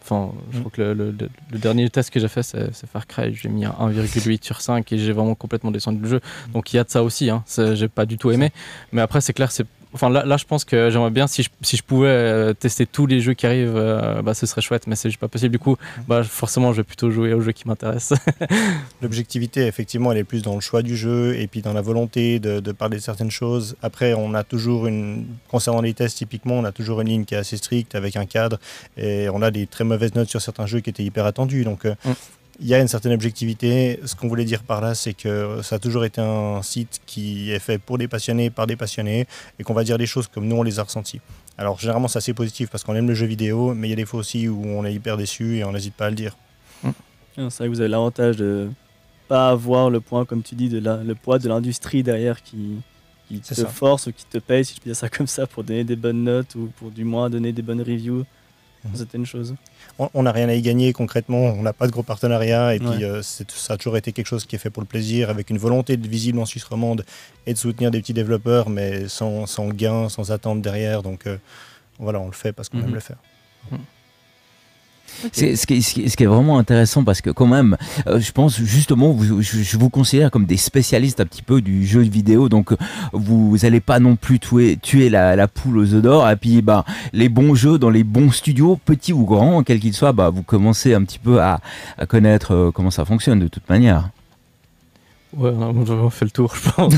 Enfin, je Mm. crois que le, le- le- le dernier test que j'ai fait, c'est Far Cry. J'ai mis un 1,8 sur 5 et j'ai vraiment complètement descendu le jeu. Donc il y a de ça aussi. Hein. J'ai pas du tout aimé. Mais après, c'est clair, c'est. Enfin, là, là, je pense que j'aimerais bien, si je, si je pouvais euh, tester tous les jeux qui arrivent, euh, bah, ce serait chouette, mais c'est pas possible. Du coup, bah, forcément, je vais plutôt jouer aux jeux qui m'intéressent. <laughs> L'objectivité, effectivement, elle est plus dans le choix du jeu et puis dans la volonté de, de parler de certaines choses. Après, on a toujours une, concernant les tests, typiquement, on a toujours une ligne qui est assez stricte avec un cadre et on a des très mauvaises notes sur certains jeux qui étaient hyper attendus. Donc, euh, Mm. Il y a une certaine objectivité. Ce qu'on voulait dire par là, c'est que ça a toujours été un site qui est fait pour des passionnés, par des passionnés et qu'on va dire les choses comme nous on les a ressenties. Alors, généralement, c'est assez positif parce qu'on aime le jeu vidéo, mais il y a des fois aussi où on est hyper déçu et on n'hésite pas à le dire. Ah, C'est vrai que vous avez l'avantage de pas avoir le point, comme tu dis, de la- le poids de l'industrie derrière qui, qui te ça. force ou qui te paye, si je peux dire ça comme ça, pour donner des bonnes notes ou pour du moins donner des bonnes reviews Mhm. sur certaines choses. on- n'a rien à y gagner concrètement, on n'a pas de gros partenariat et puis euh, ça a toujours été quelque chose qui est fait pour le plaisir, avec une volonté de visible en Suisse romande et de soutenir des petits développeurs, mais sans, sans gain, sans attente derrière. Donc euh, voilà, on le fait parce qu'on Mhm. aime le faire. C'est ce qui, est, ce qui est- vraiment intéressant parce que quand même, euh, je pense justement, je, vous considère comme des spécialistes un petit peu du jeu vidéo, donc vous n'allez pas non plus tuer, la, poule aux œufs d'or. Et puis, bah, les bons jeux dans les bons studios, petits ou grands, quels qu'ils soient, bah, vous commencez un petit peu à, à connaître euh, comment ça fonctionne de toute manière. Ouais, on fait le tour, <laughs> je pense.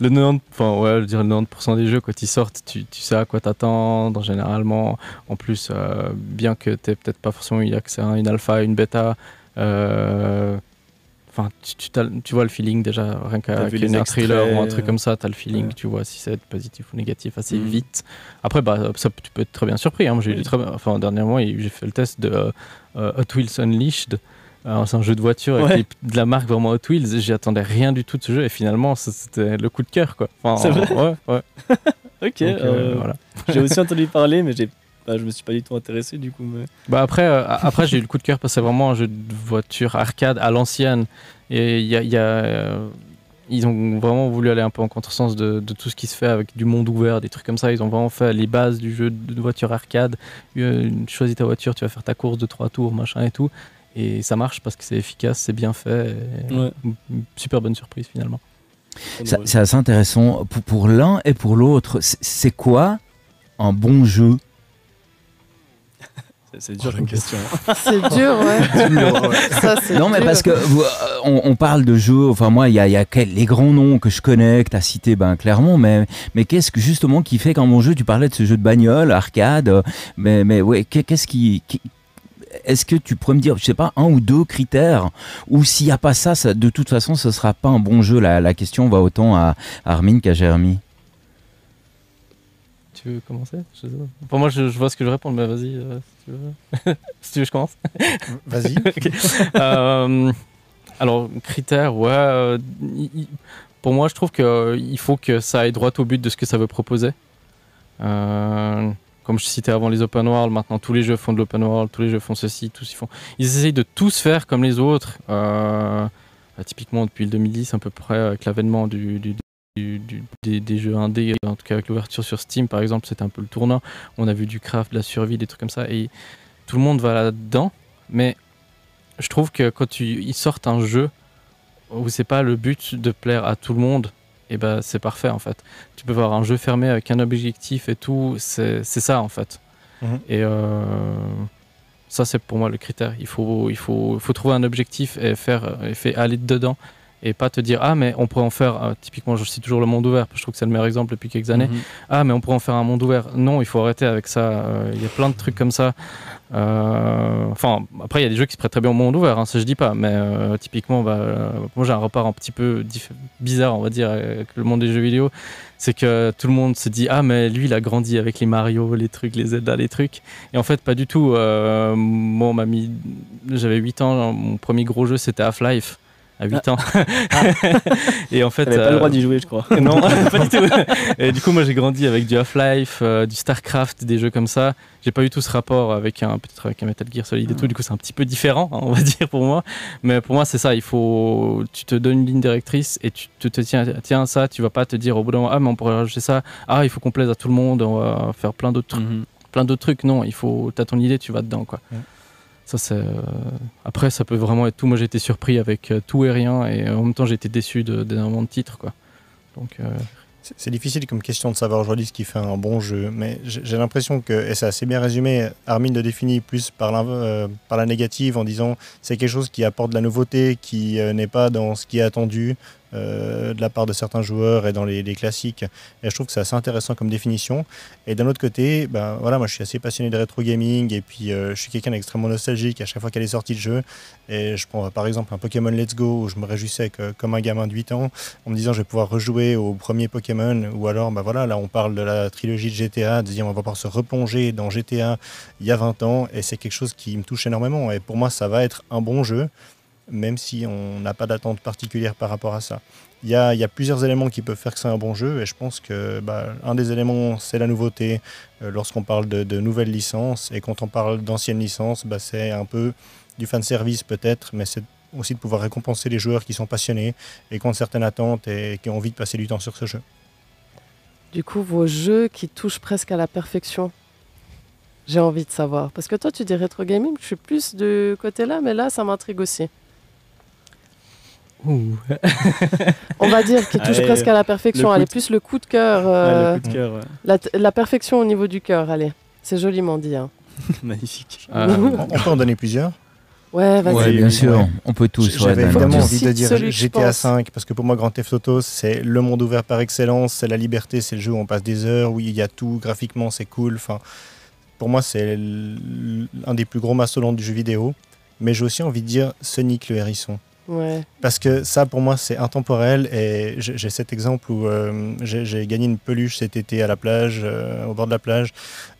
Le 90%, enfin, ouais, je dirais le 90% des jeux, quand ils sortent, tu, tu sais à quoi t'attendre. Généralement, en plus, euh, bien que t'aies peut-être pas forcément eu accès à une alpha, une bêta, euh, enfin, tu, tu, tu vois le feeling déjà, rien qu'à les un trailer ou un truc comme ça, t'as le feeling, ouais. tu vois si c'est positif ou négatif assez Mhm. vite. Après, bah, ça, tu peux être très bien surpris. Hein. Moi, j'ai Oui. très, enfin, dernièrement, j'ai fait le test de euh, Hot Wheels Unleashed. C'est un jeu de voiture avec Ouais. les- de la marque vraiment Hot Wheels. J'y attendais rien du tout de ce jeu et finalement, c'était le coup de cœur. quoi. Enfin, C'est vrai Ouais, ouais. <laughs> Ok, euh, euh, voilà. j'ai aussi <laughs> entendu parler, mais j'ai, bah, je me suis pas du tout intéressé du coup. Mais... Bah après, euh, après j'ai eu le coup de cœur parce que c'est vraiment un jeu de voiture arcade à l'ancienne. Et il y a, il y a, euh, ils ont vraiment voulu aller un peu en contresens de, de tout ce qui se fait avec du monde ouvert, des trucs comme ça. Ils ont vraiment fait les bases du jeu de voiture arcade. Euh, choisis ta voiture, tu vas faire ta course de trois tours, machin et tout. Et ça marche parce que c'est efficace, c'est bien fait. et Ouais. une- une super bonne surprise finalement. C'est assez intéressant. Pour, pour l'un et pour l'autre, c'est- quoi un bon jeu? <laughs> C'est, dur comme question. <laughs> <laughs> C'est dur, ouais. Ça, Non, mais dur. parce que vous, euh, on, on parle de jeux. Enfin, moi, il y a, il y a quel- les grands noms que je connais, que tu as cités ben, clairement. Mais, mais qu'est-ce que justement qui fait qu'un bon jeu Tu parlais de ce jeu de bagnole, arcade. euh, Mais, mais ouais, qu'est- qu'est-ce qui. qui- est-ce que tu pourrais me dire, je sais pas, un ou deux critères Ou s'il n'y a pas ça, ça, de toute façon, ce sera pas un bon jeu La, la question va autant à Armin qu'à Jérémy. Tu veux commencer? Je sais pas. Pour moi, je, je vois ce que je réponds, mais vas-y, euh, si tu veux. <laughs> si tu veux, je commence. <laughs> Vas-y. <laughs> Euh, alors, critères, ouais. euh, pour moi, je trouve qu'il faut que ça aille droit au but de ce que ça veut proposer. Euh, comme je citais avant les open world, maintenant tous les jeux font de l'open world, tous les jeux font ceci, tous ils font. Ils essayent de tous faire comme les autres. Euh, bah, typiquement depuis le 2010 à peu près avec l'avènement des, des jeux indés, en tout cas avec l'ouverture sur Steam par exemple, c'était un peu le tournant. On a vu du craft, de la survie, des trucs comme ça, et tout le monde va là-dedans. Mais je trouve que quand ils sortent un jeu où c'est pas le but de plaire à tout le monde, et ben c'est parfait en fait. Tu peux avoir un jeu fermé avec un objectif et tout, c'est ça en fait. Mhm. Et euh, ça c'est pour moi le critère. Il faut, il faut, il faut trouver un objectif et faire, et faire aller dedans et pas te dire ah mais on pourrait en faire euh, typiquement je cite toujours le monde ouvert parce que je trouve que c'est le meilleur exemple depuis quelques années Mhm. ah mais on pourrait en faire un monde ouvert non il faut arrêter avec ça Euh, il y a plein de trucs comme ça enfin après il y a des jeux qui se prêtent très bien au monde ouvert hein, ça je dis pas mais euh, typiquement bah, euh, moi j'ai un repart un petit peu bizarre on va dire avec le monde des jeux vidéo. C'est que tout le monde se dit ah mais lui il a grandi avec les Mario les trucs les Zelda les trucs. Et en fait pas du tout. Euh, moi j'avais 8 ans mon premier gros jeu c'était Half-Life à 8 ans <laughs> et en fait T'avais pas euh, le droit d'y jouer, je crois. non, <laughs> pas du tout. Et du coup, moi, j'ai grandi avec du Half-Life, euh, du StarCraft, des jeux comme ça. J'ai pas eu tout ce rapport avec un peut-être avec un Metal Gear Solid et tout. Du coup, c'est un petit peu différent, hein, on va <laughs> dire pour moi. Mais pour moi, c'est ça. Il faut, tu te donnes une ligne directrice et tu te, te tiens, tiens à ça. Tu vas pas te dire au bout d'un moment, ah mais on pourrait rajouter ça. Ah, il faut qu'on plaise à tout le monde. On va faire plein d'autres trucs Mhm. plein d'autres trucs. Non, il faut. T'as ton idée, tu vas dedans, quoi. Ouais. Euh, Après, ça peut vraiment être tout. Moi, j'ai été surpris avec euh, tout et rien, et en même temps, j'ai été déçu de- d'énormément de titres, quoi. Donc, euh, C'est difficile comme question de savoir aujourd'hui ce qui fait un bon jeu, mais j'ai l'impression que, et c'est assez bien résumé, Armin le définit plus par, euh, par la négative en disant c'est quelque chose qui apporte de la nouveauté, qui euh, n'est pas dans ce qui est attendu euh, de la part de certains joueurs et dans les, classiques. Et je trouve que c'est assez intéressant comme définition. Et d'un autre côté, ben, voilà, moi je suis assez passionné de rétro gaming et puis euh, je suis quelqu'un d'extrêmement nostalgique à chaque fois qu'elle est sortie de jeu. Et je prends par exemple un Pokémon Let's Go où je me réjouissais comme un gamin de 8 ans en me disant je vais pouvoir rejouer au premier Pokémon ou alors bah voilà là on parle de la trilogie de GTA de dire on va pouvoir se replonger dans GTA il y a 20 ans et c'est quelque chose qui me touche énormément et pour moi ça va être un bon jeu même si on n'a pas d'attente particulière par rapport à ça. Il y a, plusieurs éléments qui peuvent faire que c'est un bon jeu et je pense que bah, un des éléments c'est la nouveauté euh, lorsqu'on parle de, de nouvelles licences et quand on parle d'anciennes licences bah, c'est un peu du fan service peut-être mais c'est aussi de pouvoir récompenser les joueurs qui sont passionnés et qui ont certaines attentes et qui ont envie de passer du temps sur ce jeu. Du coup, vos jeux qui touchent presque à la perfection. J'ai envie de savoir. Parce que toi, tu dis rétro gaming, je suis plus de côté là, mais là, ça m'intrigue aussi. On va dire qui touche Allez, presque à la perfection. le Allez, coup de- plus le coup de cœur. Euh, le coup de cœur, ouais. la, la perfection au niveau du cœur, allez. C'est joliment dit. hein. <laughs> magnifique. Euh, On, <laughs> peut en donner plusieurs? Ouais, vas-y. Ouais, bien oui, sûr, ouais. on peut tous. J'avais ouais, évidemment envie de dire GTA pense. 5 parce que pour moi Grand Theft Auto c'est le monde ouvert par excellence, c'est la liberté, c'est le jeu où on passe des heures, où il y a tout, graphiquement c'est cool. Enfin, pour moi c'est un des plus gros mastodontes du jeu vidéo. Mais j'ai aussi envie de dire Sonic le hérisson. Parce que ça, pour moi, c'est intemporel. Et j'ai cet exemple où euh, j'ai j'ai gagné une peluche cet été à la plage, euh, au bord de la plage,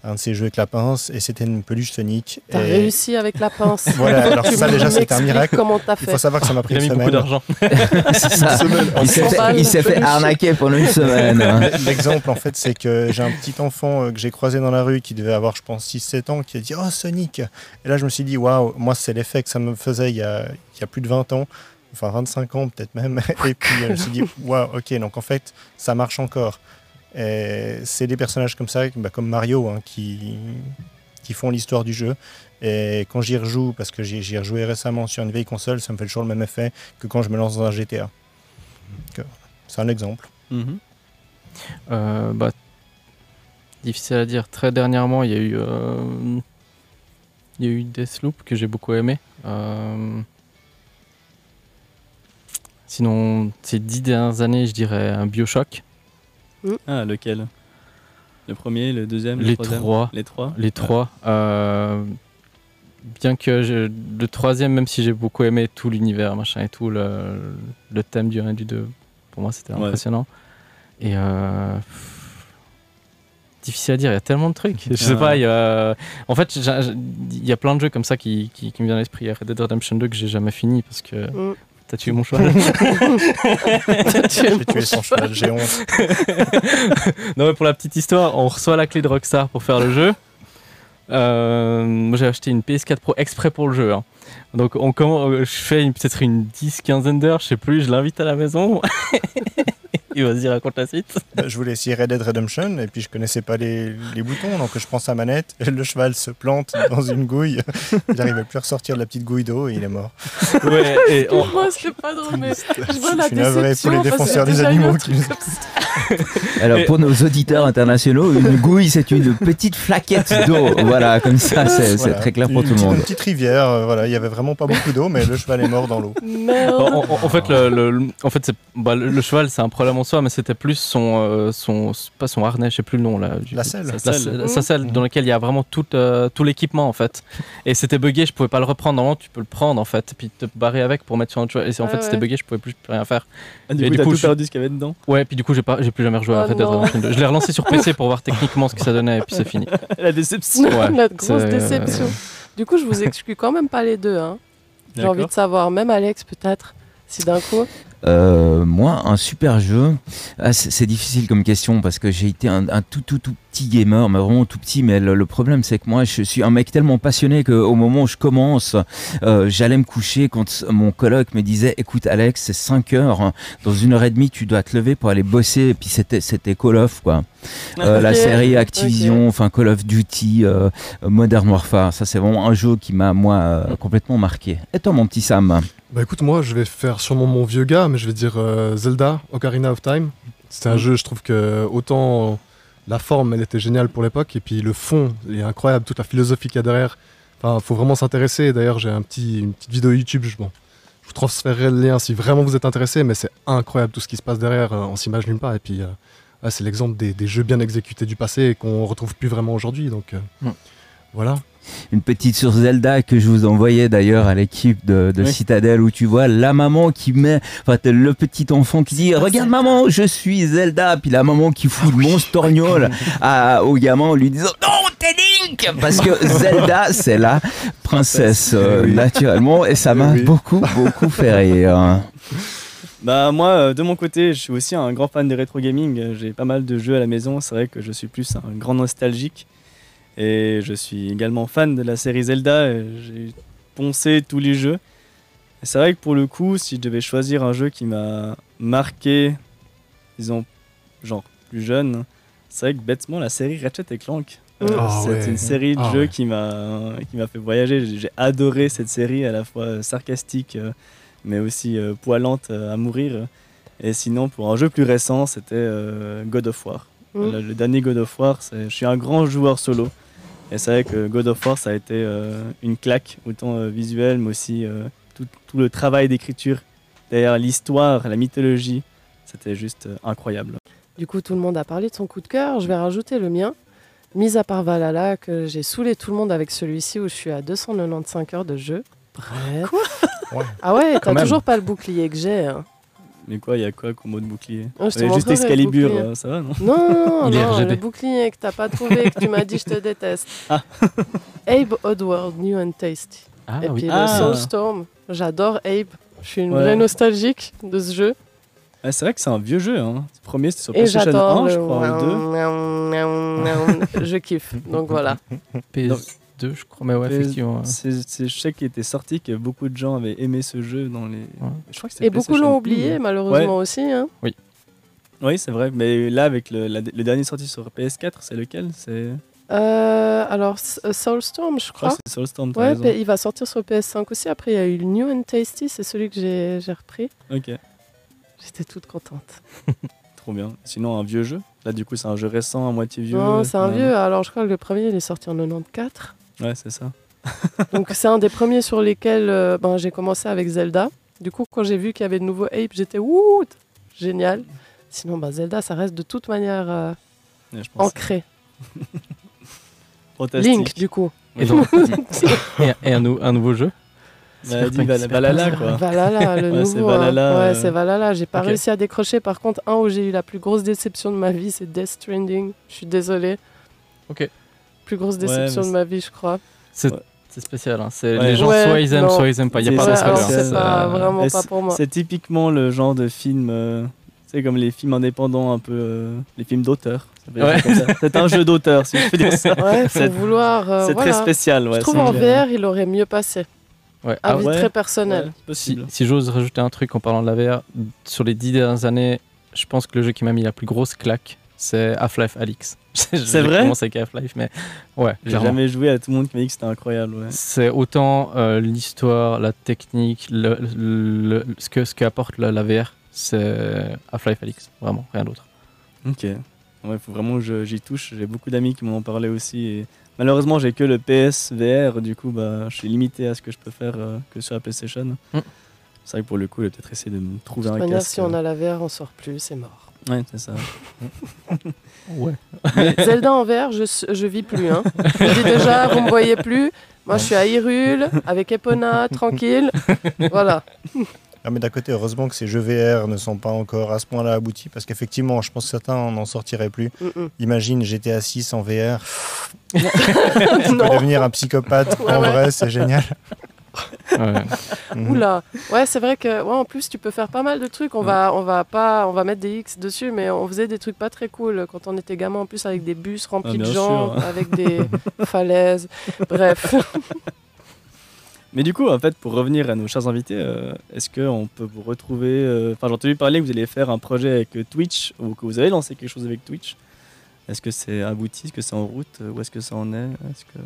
un de ces jeux avec la pince, et c'était une peluche Sonic. T'as Et réussi avec la pince. <laughs> Voilà, alors Tu ça déjà, c'était un miracle. Comment t'as Il fait faut savoir que ça m'a pris Il a une mis beaucoup semaine. d'argent. <laughs> C'est. Il s'est fait, il s'est fait arnaquer pendant une semaine. hein. <laughs> L'exemple, en fait, c'est que j'ai un petit enfant euh, que j'ai croisé dans la rue qui devait avoir, je pense, 6-7 ans, qui a dit Oh, Sonic Et là, je me suis dit Waouh, moi, c'est l'effet que ça me faisait il y a, il y a plus de 20 ans, enfin 25 ans peut-être même. Et puis, je me suis dit Waouh, ok, donc en fait, ça marche encore. C'est des personnages comme ça, bah, comme Mario, hein, qui, qui font l'histoire du jeu. Et quand j'y rejoue, parce que j'y ai rejoué récemment sur une vieille console, ça me fait toujours le même effet que quand je me lance dans un GTA. C'est un exemple. Mhm. Euh, bah, difficile à dire. Très dernièrement, il y a eu, euh, il y a eu Deathloop que j'ai beaucoup aimé. Euh, sinon, ces dix dernières années, je dirais un Bioshock. Ah, lequel? Le premier, le deuxième, le Les troisième trois. Les trois? Les trois. euh, bien que je- le troisième, même si j'ai beaucoup aimé tout l'univers, machin et tout, le, le thème du 1 et du 2, pour moi c'était Ouais. impressionnant. Et euh, pff, difficile à dire, il y a tellement de trucs. Je sais Ouais. pas, il y a, en fait, il y a plein de jeux comme ça qui, qui, qui me viennent à l'esprit. Il y a Red Dead Redemption 2 que j'ai jamais fini parce que Mm. T'as tué mon cheval. <laughs> J'ai tué son cheval, j'ai honte. <laughs> non mais pour la petite histoire, on reçoit la clé de Rockstar pour faire le jeu. Euh, moi j'ai acheté une PS4 Pro exprès pour le jeu. hein. Donc on commence, je fais peut-être une 10-15 d'heures, je sais plus, je l'invite à la maison. <laughs> Il va se dire raconte la suite. Bah, Je voulais essayer Red Dead Redemption et puis je connaissais pas les, les boutons, donc je prends sa manette, et <laughs> le cheval se plante dans une gouille. <laughs> Il n'arrivait plus à ressortir de la petite gouille d'eau et il est mort. Ouais, et on- Moi, c'est pas drôle, mais je vois la Je suis navré pour les défenseurs des animaux qui nous-. <laughs> Alors pour nos auditeurs internationaux, une gouille c'est une petite flaquette d'eau. Voilà, comme ça c'est Voilà. très clair pour Une tout le monde. Une petite rivière, euh, voilà, il y avait vraiment pas beaucoup d'eau, mais le cheval est mort dans l'eau. En, en- en fait, le, en fait, c'est- bah, le, le cheval c'est un problème en soi, mais c'était plus son, euh, son, pas son harnais, je sais plus le nom là. du- La selle. Sa selle dans laquelle il y a vraiment tout, euh, tout l'équipement en fait. Et c'était buggé, je pouvais pas le reprendre. Normalement, tu peux le prendre en fait, puis te barrer avec pour mettre sur un cheval. Et c'est- en Ah fait, c'était buggé, je pouvais plus rien faire. Ah, du Et coup, du coup, tout je- perdu ce qu'il y avait dedans Ouais, puis du coup, j'ai pas, j'ai plus jamais rejoué à Oh Red Dead non. Redemption 2. Je l'ai relancé sur PC pour voir techniquement ce que ça donnait, et puis c'est <laughs> fini. La déception. Ouais, la grosse c'est- déception. Du coup, je vous exclue quand même pas les deux. Hein. J'ai envie de savoir, même Alex peut-être, si d'un coup. Euh, moi, un super jeu, ah, c'est c'est difficile comme question parce que j'ai été un, un tout tout tout petit gamer, mais vraiment tout petit. Mais le, le problème, c'est que moi, je suis un mec tellement passionné qu'au moment où je commence, euh, j'allais me coucher quand mon coloc me disait "Écoute, Alex, c'est 5 heures. Dans une heure et demie, tu dois te lever pour aller bosser." Et puis c'était c'était Call of quoi. Euh, La série Activision, enfin Call of Duty, euh, Modern Warfare. Ça, c'est vraiment un jeu qui m'a moi euh, complètement marqué. Et toi, mon petit Sam? Bah écoute, moi je vais faire sûrement mon vieux gars, mais je vais dire euh, Zelda, Ocarina of Time. C'était un Mhm. jeu, je trouve que autant la forme elle était géniale pour l'époque, et puis le fond est incroyable, toute la philosophie qu'il y a derrière. Enfin, faut vraiment s'intéresser. D'ailleurs, j'ai un petit, une petite vidéo YouTube, je, vous transférerai le lien si vraiment vous êtes intéressé, mais c'est incroyable tout ce qui se passe derrière, euh, on s'imagine pas. Et puis, euh, c'est l'exemple des, jeux bien exécutés du passé et qu'on retrouve plus vraiment aujourd'hui. Donc, euh, Mhm. Voilà. Une petite sur Zelda que je vous envoyais d'ailleurs à l'équipe de, de Oui. Citadel où tu vois la maman qui met, enfin le petit enfant qui dit regarde maman je suis Zelda puis la maman qui fout le monstorgnole <laughs> à, au gamin en lui disant non t'es Link parce que <laughs> Zelda c'est la princesse euh, oui. naturellement et ça m'a oui. beaucoup beaucoup fait rire. Bah moi, euh, de mon côté, je suis aussi un grand fan de rétro gaming. J'ai pas mal de jeux à la maison. C'est vrai que je suis plus un grand nostalgique. Et je suis également fan de la série Zelda. et J'ai poncé tous les jeux. C'est vrai que pour le coup, si je devais choisir un jeu qui m'a marqué, disons, genre plus jeune, c'est vrai que bêtement la série Ratchet et Clank. euh, Ah c'est ouais. une série de Ah jeux ouais. qui m'a qui m'a fait voyager. J'ai- adoré cette série, à la fois euh, sarcastique, euh, mais aussi euh, poilante euh, à mourir. Et sinon, pour un jeu plus récent, c'était euh, God of War. Mm. Le, le dernier God of War, je suis un grand joueur solo. Et c'est vrai que God of War, ça a été euh, une claque, autant euh, visuelle, mais aussi euh, tout, tout le travail d'écriture derrière l'histoire, la mythologie. C'était juste euh, incroyable. Du coup, tout le monde a parlé de son coup de cœur. Je vais rajouter le mien. Mis à part Valhalla, que j'ai saoulé tout le monde avec celui-ci où je suis à 295 heures de jeu. Bref. Ouais. Ah ouais, t'as toujours pas le bouclier que j'ai. hein. Mais quoi, il y a quoi comme mot de bouclier Ah, je Ouais, Juste le Excalibur, bouclier. euh, ça va, non Non, non, non, RGB. le bouclier que t'as pas trouvé, que tu m'as dit je te déteste. Ah. <laughs> Abe Oddworld, New and Tasty. Ah Et puis Ah. le Soulstorm, j'adore Abe. Je suis une Ouais. vraie nostalgique de ce jeu. Ouais, C'est vrai que c'est un vieux jeu. Hein. Le premier, c'était sur Et PlayStation j'adore 1, le je crois, ou 2. miaou, miaou, miaou. Je kiffe. Donc voilà. PS2, je crois, mais ouais, effectivement. ouais. C'est je sais qu'il était sorti, que beaucoup de gens avaient aimé ce jeu dans les. Je crois que c'était Et beaucoup l'ont 1, oublié, ouais. malheureusement aussi. hein. Oui, c'est vrai. Mais là, avec le, la- le dernier sorti sur PS4, c'est lequel? C'est. Euh, alors, euh, Soulstorm, je crois c'est Soulstorm. Ouais, raison. il va sortir sur PS5 aussi. Après, il y a eu le New and Tasty, c'est celui que j'ai j'ai repris. Ok, J'étais toute contente. <laughs> trop bien. Sinon, un vieux jeu? Là, du coup, c'est un jeu récent, à moitié vieux. non, c'est un Ouais. vieux. Alors, je crois que le premier, il est sorti en 94. Ouais, c'est ça. <laughs> Donc, c'est un des premiers sur lesquels euh, ben, j'ai commencé avec Zelda. Du coup, quand j'ai vu qu'il y avait de nouveaux Ape, j'étais ouh, génial. Sinon, ben, Zelda, ça reste de toute manière euh, Ouais, je pense. ancré. <laughs> Fantastique. Link, du coup. Et, donc, <laughs> et, et un, nou- un nouveau jeu? Ouais, dit Val- Valhalla, quoi. Valhalla, le Ouais, c'est nouveau. hein. Valhalla, Ouais, euh. c'est Valhalla. J'ai pas réussi à décrocher. Par contre, un où j'ai eu la plus grosse déception de ma vie, c'est Death Stranding. Je suis désolée. Ok. Plus grosse déception de ma vie, je crois. C'est Ouais. spécial. hein. Les gens, Ouais, soit ils aiment, non. soit ils aiment pas. Il n'y a C'est pas euh, vraiment pas c'est- pour moi. C'est typiquement le genre de film. euh, c'est comme les films indépendants, un peu. euh, les films d'auteur. Ouais. C'est un jeu d'auteur, si je peux dire ça. Ouais, faut <laughs> C'est- vouloir. euh, c'est voilà. très spécial. Ouais, je trouve en. VR, il aurait mieux passé. Ouais. Ah, Avis très personnel. Si, si j'ose rajouter un truc en parlant de la VR, sur les dix dernières années, je pense que le jeu qui m'a mis la plus grosse claque, c'est Half-Life Alix. <laughs> C'est vrai? commencé avec Half-Life, mais ouais, J'ai jamais joué à tout le monde qui m'a dit que c'était incroyable. Ouais. C'est autant euh, l'histoire, la technique, le, le- ce que ce qu'apporte la, la VR, c'est Half-Life Alix, vraiment, rien d'autre. Ok. Il faut vraiment que j'y touche. J'ai beaucoup d'amis qui m'en ont parlé aussi. Et malheureusement, j'ai que le PS VR. Du coup, bah, je suis limité à ce que je peux faire euh, que sur la PlayStation. Mm. C'est vrai que pour le coup, je vais peut-être essayer de me De trouver toute un manière, casque. si on a la VR, on sort plus, c'est mort. Ouais, c'est ça. <laughs> Ouais. Zelda en VR, je, je vis plus. Hein. Je dis déjà, vous me voyez plus. Moi, je suis à Hyrule, avec Epona, tranquille. Voilà. Ah, mais d'un côté, heureusement que ces jeux VR ne sont pas encore à ce point-là aboutis, parce qu'effectivement, je pense que certains n'en sortiraient plus. Mm, mm. Imagine GTA 6 en VR. <laughs> Tu peux non. devenir un psychopathe Ouais, en ouais. vrai, c'est génial. Ouais. Oula. Ouais, c'est vrai que ouais, en plus tu peux faire pas mal de trucs. On va on va pas on va mettre des X dessus mais on faisait des trucs pas très cool quand on était gamin en plus avec des bus remplis Ah, de bien gens, sûr. avec des <laughs> falaises. Bref. <laughs> Mais du coup, en fait, pour revenir à nos chers invités, euh, est-ce qu'on peut vous retrouver euh, Enfin, j'ai entendu parler que vous allez faire un projet avec euh, Twitch ou que vous avez lancé quelque chose avec Twitch. Est-ce que c'est abouti? Est-ce que c'est en route? Où est-ce que ça en est? Est-ce que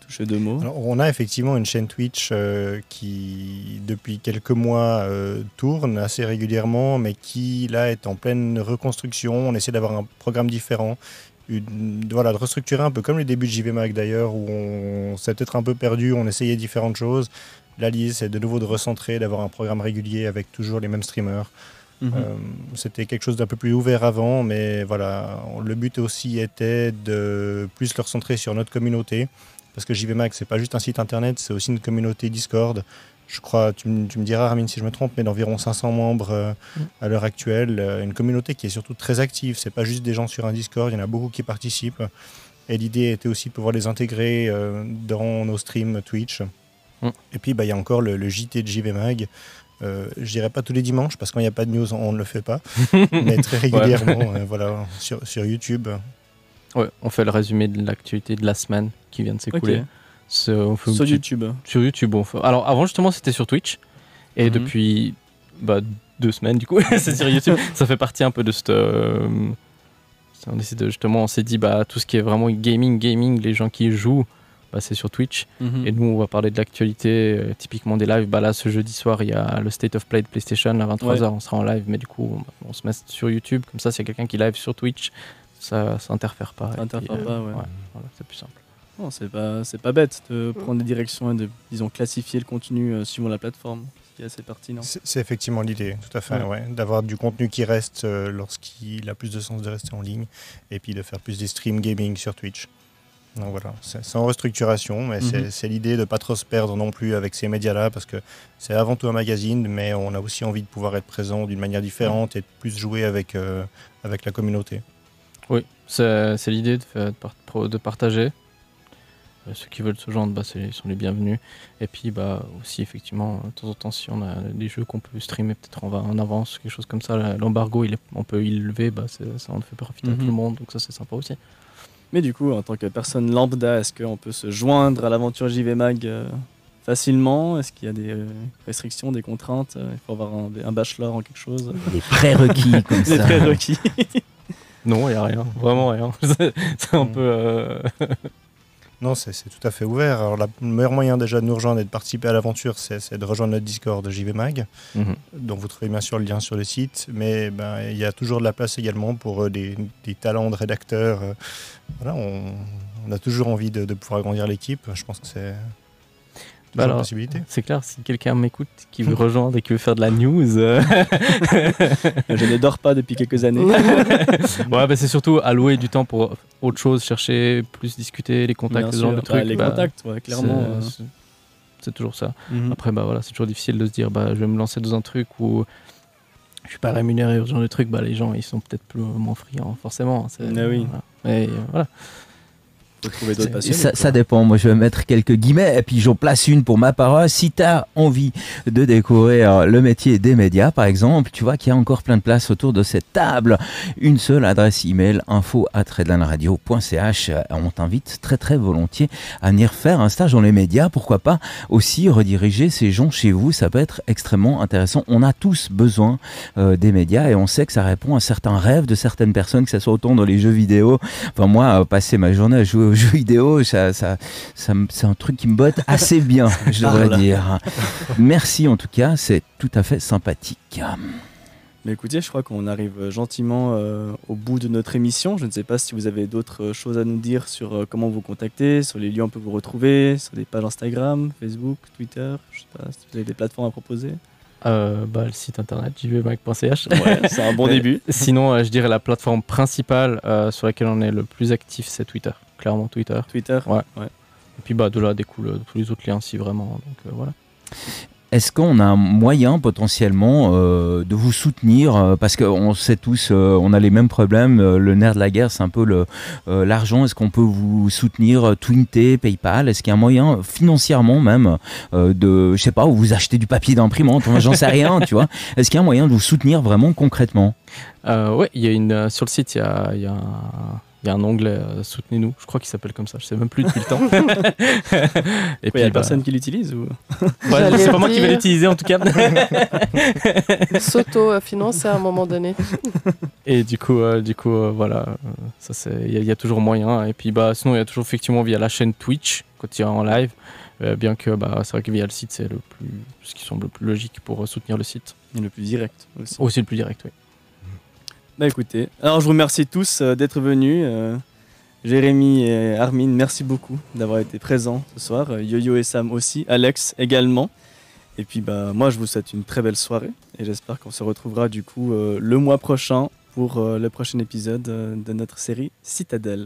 toucher deux mots Alors, on a effectivement une chaîne Twitch euh, qui, depuis quelques mois, euh, tourne assez régulièrement, mais qui, là, est en pleine reconstruction. On essaie d'avoir un programme différent. Une- voilà, de restructurer un peu comme les débuts de JV Mag d'ailleurs, où on s'est peut-être un peu perdu, on essayait différentes choses. Là, l'idée, c'est de nouveau de recentrer, d'avoir un programme régulier avec toujours les mêmes streamers. Mhm. Euh, C'était quelque chose d'un peu plus ouvert avant, mais voilà, le but aussi était de plus le recentrer sur notre communauté. Parce que JV Mag, c'est pas juste un site internet, c'est aussi une communauté Discord. Je crois, tu, me- tu me diras, Armin, si je me trompe, mais d'environ 500 membres euh, Mm. à l'heure actuelle. Euh, une communauté qui est surtout très active. C'est pas juste des gens sur un Discord, il y en a beaucoup qui participent. Et l'idée était aussi de pouvoir les intégrer euh, dans nos streams Twitch. Mm. Et puis, bah, il y a encore le, le JT de JV Mag. Euh, je dirais pas tous les dimanches, parce que quand il n'y a pas de news, on ne le fait pas. <laughs> mais très régulièrement, euh, voilà, sur, sur YouTube. Ouais, on fait le résumé de l'actualité de la semaine qui vient de s'écouler. Sur YouTube. Sur YouTube, on fait- Alors avant justement c'était sur Twitch et Mhm. depuis bah, deux semaines du coup <laughs> c'est sur YouTube. <laughs> Ça fait partie un peu de cette. euh, On essaie de justement on s'est dit bah tout ce qui est vraiment gaming, gaming, les gens qui jouent, bah, c'est sur Twitch. Mhm. Et nous on va parler de l'actualité, euh, typiquement des lives. Bah là ce jeudi soir il y a le State of Play de PlayStation à 23h, on sera en live, mais du coup on, on se met sur YouTube comme ça s'il y a quelqu'un qui live sur Twitch. Ça, ça interfère pas. Ça interfère puis, pas, euh, ouais. voilà, c'est plus simple. Non, c'est pas, c'est pas bête de prendre des directions et de, disons, classifier le contenu euh, suivant la plateforme, ce qui est assez pertinent. C'est c'est effectivement l'idée, tout à fait, Ouais. ouais. d'avoir du contenu qui reste euh, lorsqu'il a plus de sens de rester en ligne, et puis de faire plus des streams gaming sur Twitch. Donc voilà, c'est c'est en restructuration, mais c'est- Mhm. c'est l'idée de ne pas trop se perdre non plus avec ces médias-là, parce que c'est avant tout un magazine, mais on a aussi envie de pouvoir être présent d'une manière différente et de plus jouer avec, euh, avec la communauté. Oui, c'est l'idée de, de partager. Euh, Ceux qui veulent se joindre, bah, sont les bienvenus. Et puis bah, aussi, effectivement, de temps en temps, si on a des jeux qu'on peut streamer, peut-être on va en avance, quelque chose comme ça. L'embargo, on peut y lever, bah, ça en fait profiter à Mhm. tout le monde, donc ça c'est sympa aussi. Mais du coup, en tant que personne lambda, est-ce qu'on peut se joindre à l'aventure JV Mag euh, facilement? Est-ce qu'il y a des euh, restrictions, des contraintes? Il faut avoir un, un bachelor en quelque chose? Des prérequis comme <laughs> Des ça. prérequis Non, il n'y a rien, vraiment rien. <laughs> C'est un Mhm. peu. euh, <laughs> Non, c'est tout à fait ouvert. Alors, la- le meilleur moyen déjà de nous rejoindre et de participer à l'aventure, c'est de rejoindre notre Discord de JV Mag. mhm. dont vous trouvez bien sûr le lien sur le site, mais ben, il y a toujours de la place également pour euh, des, des talents de rédacteurs. euh, voilà, on, on a toujours envie de, de pouvoir agrandir l'équipe. Je pense que c'est Bah alors. C'est clair, si quelqu'un m'écoute, qui veut rejoindre et qui veut faire de la news, euh, <laughs> Je ne dors pas depuis quelques années. <laughs> ouais, bah, c'est surtout allouer du temps pour autre chose, chercher, plus discuter, les contacts, Bien ce genre sûr. de Bah, trucs. les bah, contacts, ouais, clairement. c'est- euh, c'est- toujours ça. mhm. Après, bah voilà, c'est toujours difficile de se dire, bah, je vais me lancer dans un truc où je suis pas rémunéré, ce genre de truc. Bah, les gens, ils sont peut-être plus moins friands, forcément. c'est- Ah oui. voilà. Mais euh, voilà. Trouver d'autres. Ça, dépend. Moi, je vais mettre quelques guillemets et puis j'en place une pour ma parole. Si tu as envie de découvrir le métier des médias, par exemple, tu vois qu'il y a encore plein de place autour de cette table. Une seule adresse email info at redlandradio.ch. On t'invite très très volontiers à venir faire un stage dans les médias. Pourquoi pas aussi rediriger ces gens chez vous. Ça peut être extrêmement intéressant. On a tous besoin euh, des médias et on sait que ça répond à certains rêves de certaines personnes, que ce soit autant dans les jeux vidéo. Enfin, moi, euh, passer ma journée à jouer aux jeux vidéo, ça, ça, c'est un truc qui me botte assez bien, <laughs> je devrais Parle. dire. Merci en tout cas, c'est tout à fait sympathique. Mais écoutez, je crois qu'on arrive euh, gentiment euh, au bout de notre émission. Je ne sais pas si vous avez d'autres euh, choses à nous dire sur euh, comment vous contacter, sur les lieux où on peut vous retrouver, sur des pages Instagram, Facebook, Twitter. Je sais pas si vous avez des plateformes à proposer. Euh, bah, le site internet jvmac.ch. Ouais, c'est un bon <laughs> début. Sinon, euh, je dirais la plateforme principale euh, sur laquelle on est le plus actif, c'est Twitter. Clairement Twitter. Twitter. Ouais. ouais. Et puis bah, de là découlent euh, tous les autres liens si vraiment. Donc euh, voilà. Est-ce qu'on a un moyen potentiellement euh, de vous soutenir Parce qu'on sait tous, euh, on a les mêmes problèmes. euh, le nerf de la guerre, c'est un peu euh, l'argent. Est-ce qu'on peut vous soutenir Twinté, PayPal? Est-ce qu'il y a un moyen, financièrement même, euh, de, je sais pas, où vous achetez du papier d'imprimante J'en sais rien, tu vois. Est-ce qu'il y a un moyen de vous soutenir vraiment concrètement? Euh, ouais, il y a une euh, sur le site, il y a, il y a un. Il y a un onglet euh, Soutenez-nous, je crois qu'il s'appelle comme ça, je sais même plus depuis le temps. <laughs> Et Il y a bah, personne qui l'utilise ou... ouais, c'est pas moi qui vais l'utiliser en tout cas. <laughs> S'auto-financer à un moment donné. Et du coup, euh, du coup, euh, voilà, ça c'est, il y, y a toujours moyen. Et puis bah, sinon, il y a toujours effectivement via la chaîne Twitch quand il y a en live. Euh, bien que bah, c'est vrai que via le site, c'est le plus, ce qui semble le plus logique pour soutenir le site. Et le plus direct aussi. Aussi le plus direct, oui. Bah écoutez, alors je vous remercie tous euh, d'être venus. euh, Jérémy et Armin, merci beaucoup d'avoir été présents ce soir. Euh, Yo-Yo et Sam aussi, Alex également. Et puis bah moi je vous souhaite une très belle soirée et j'espère qu'on se retrouvera du coup le mois prochain pour le prochain épisode de notre série Citadelle.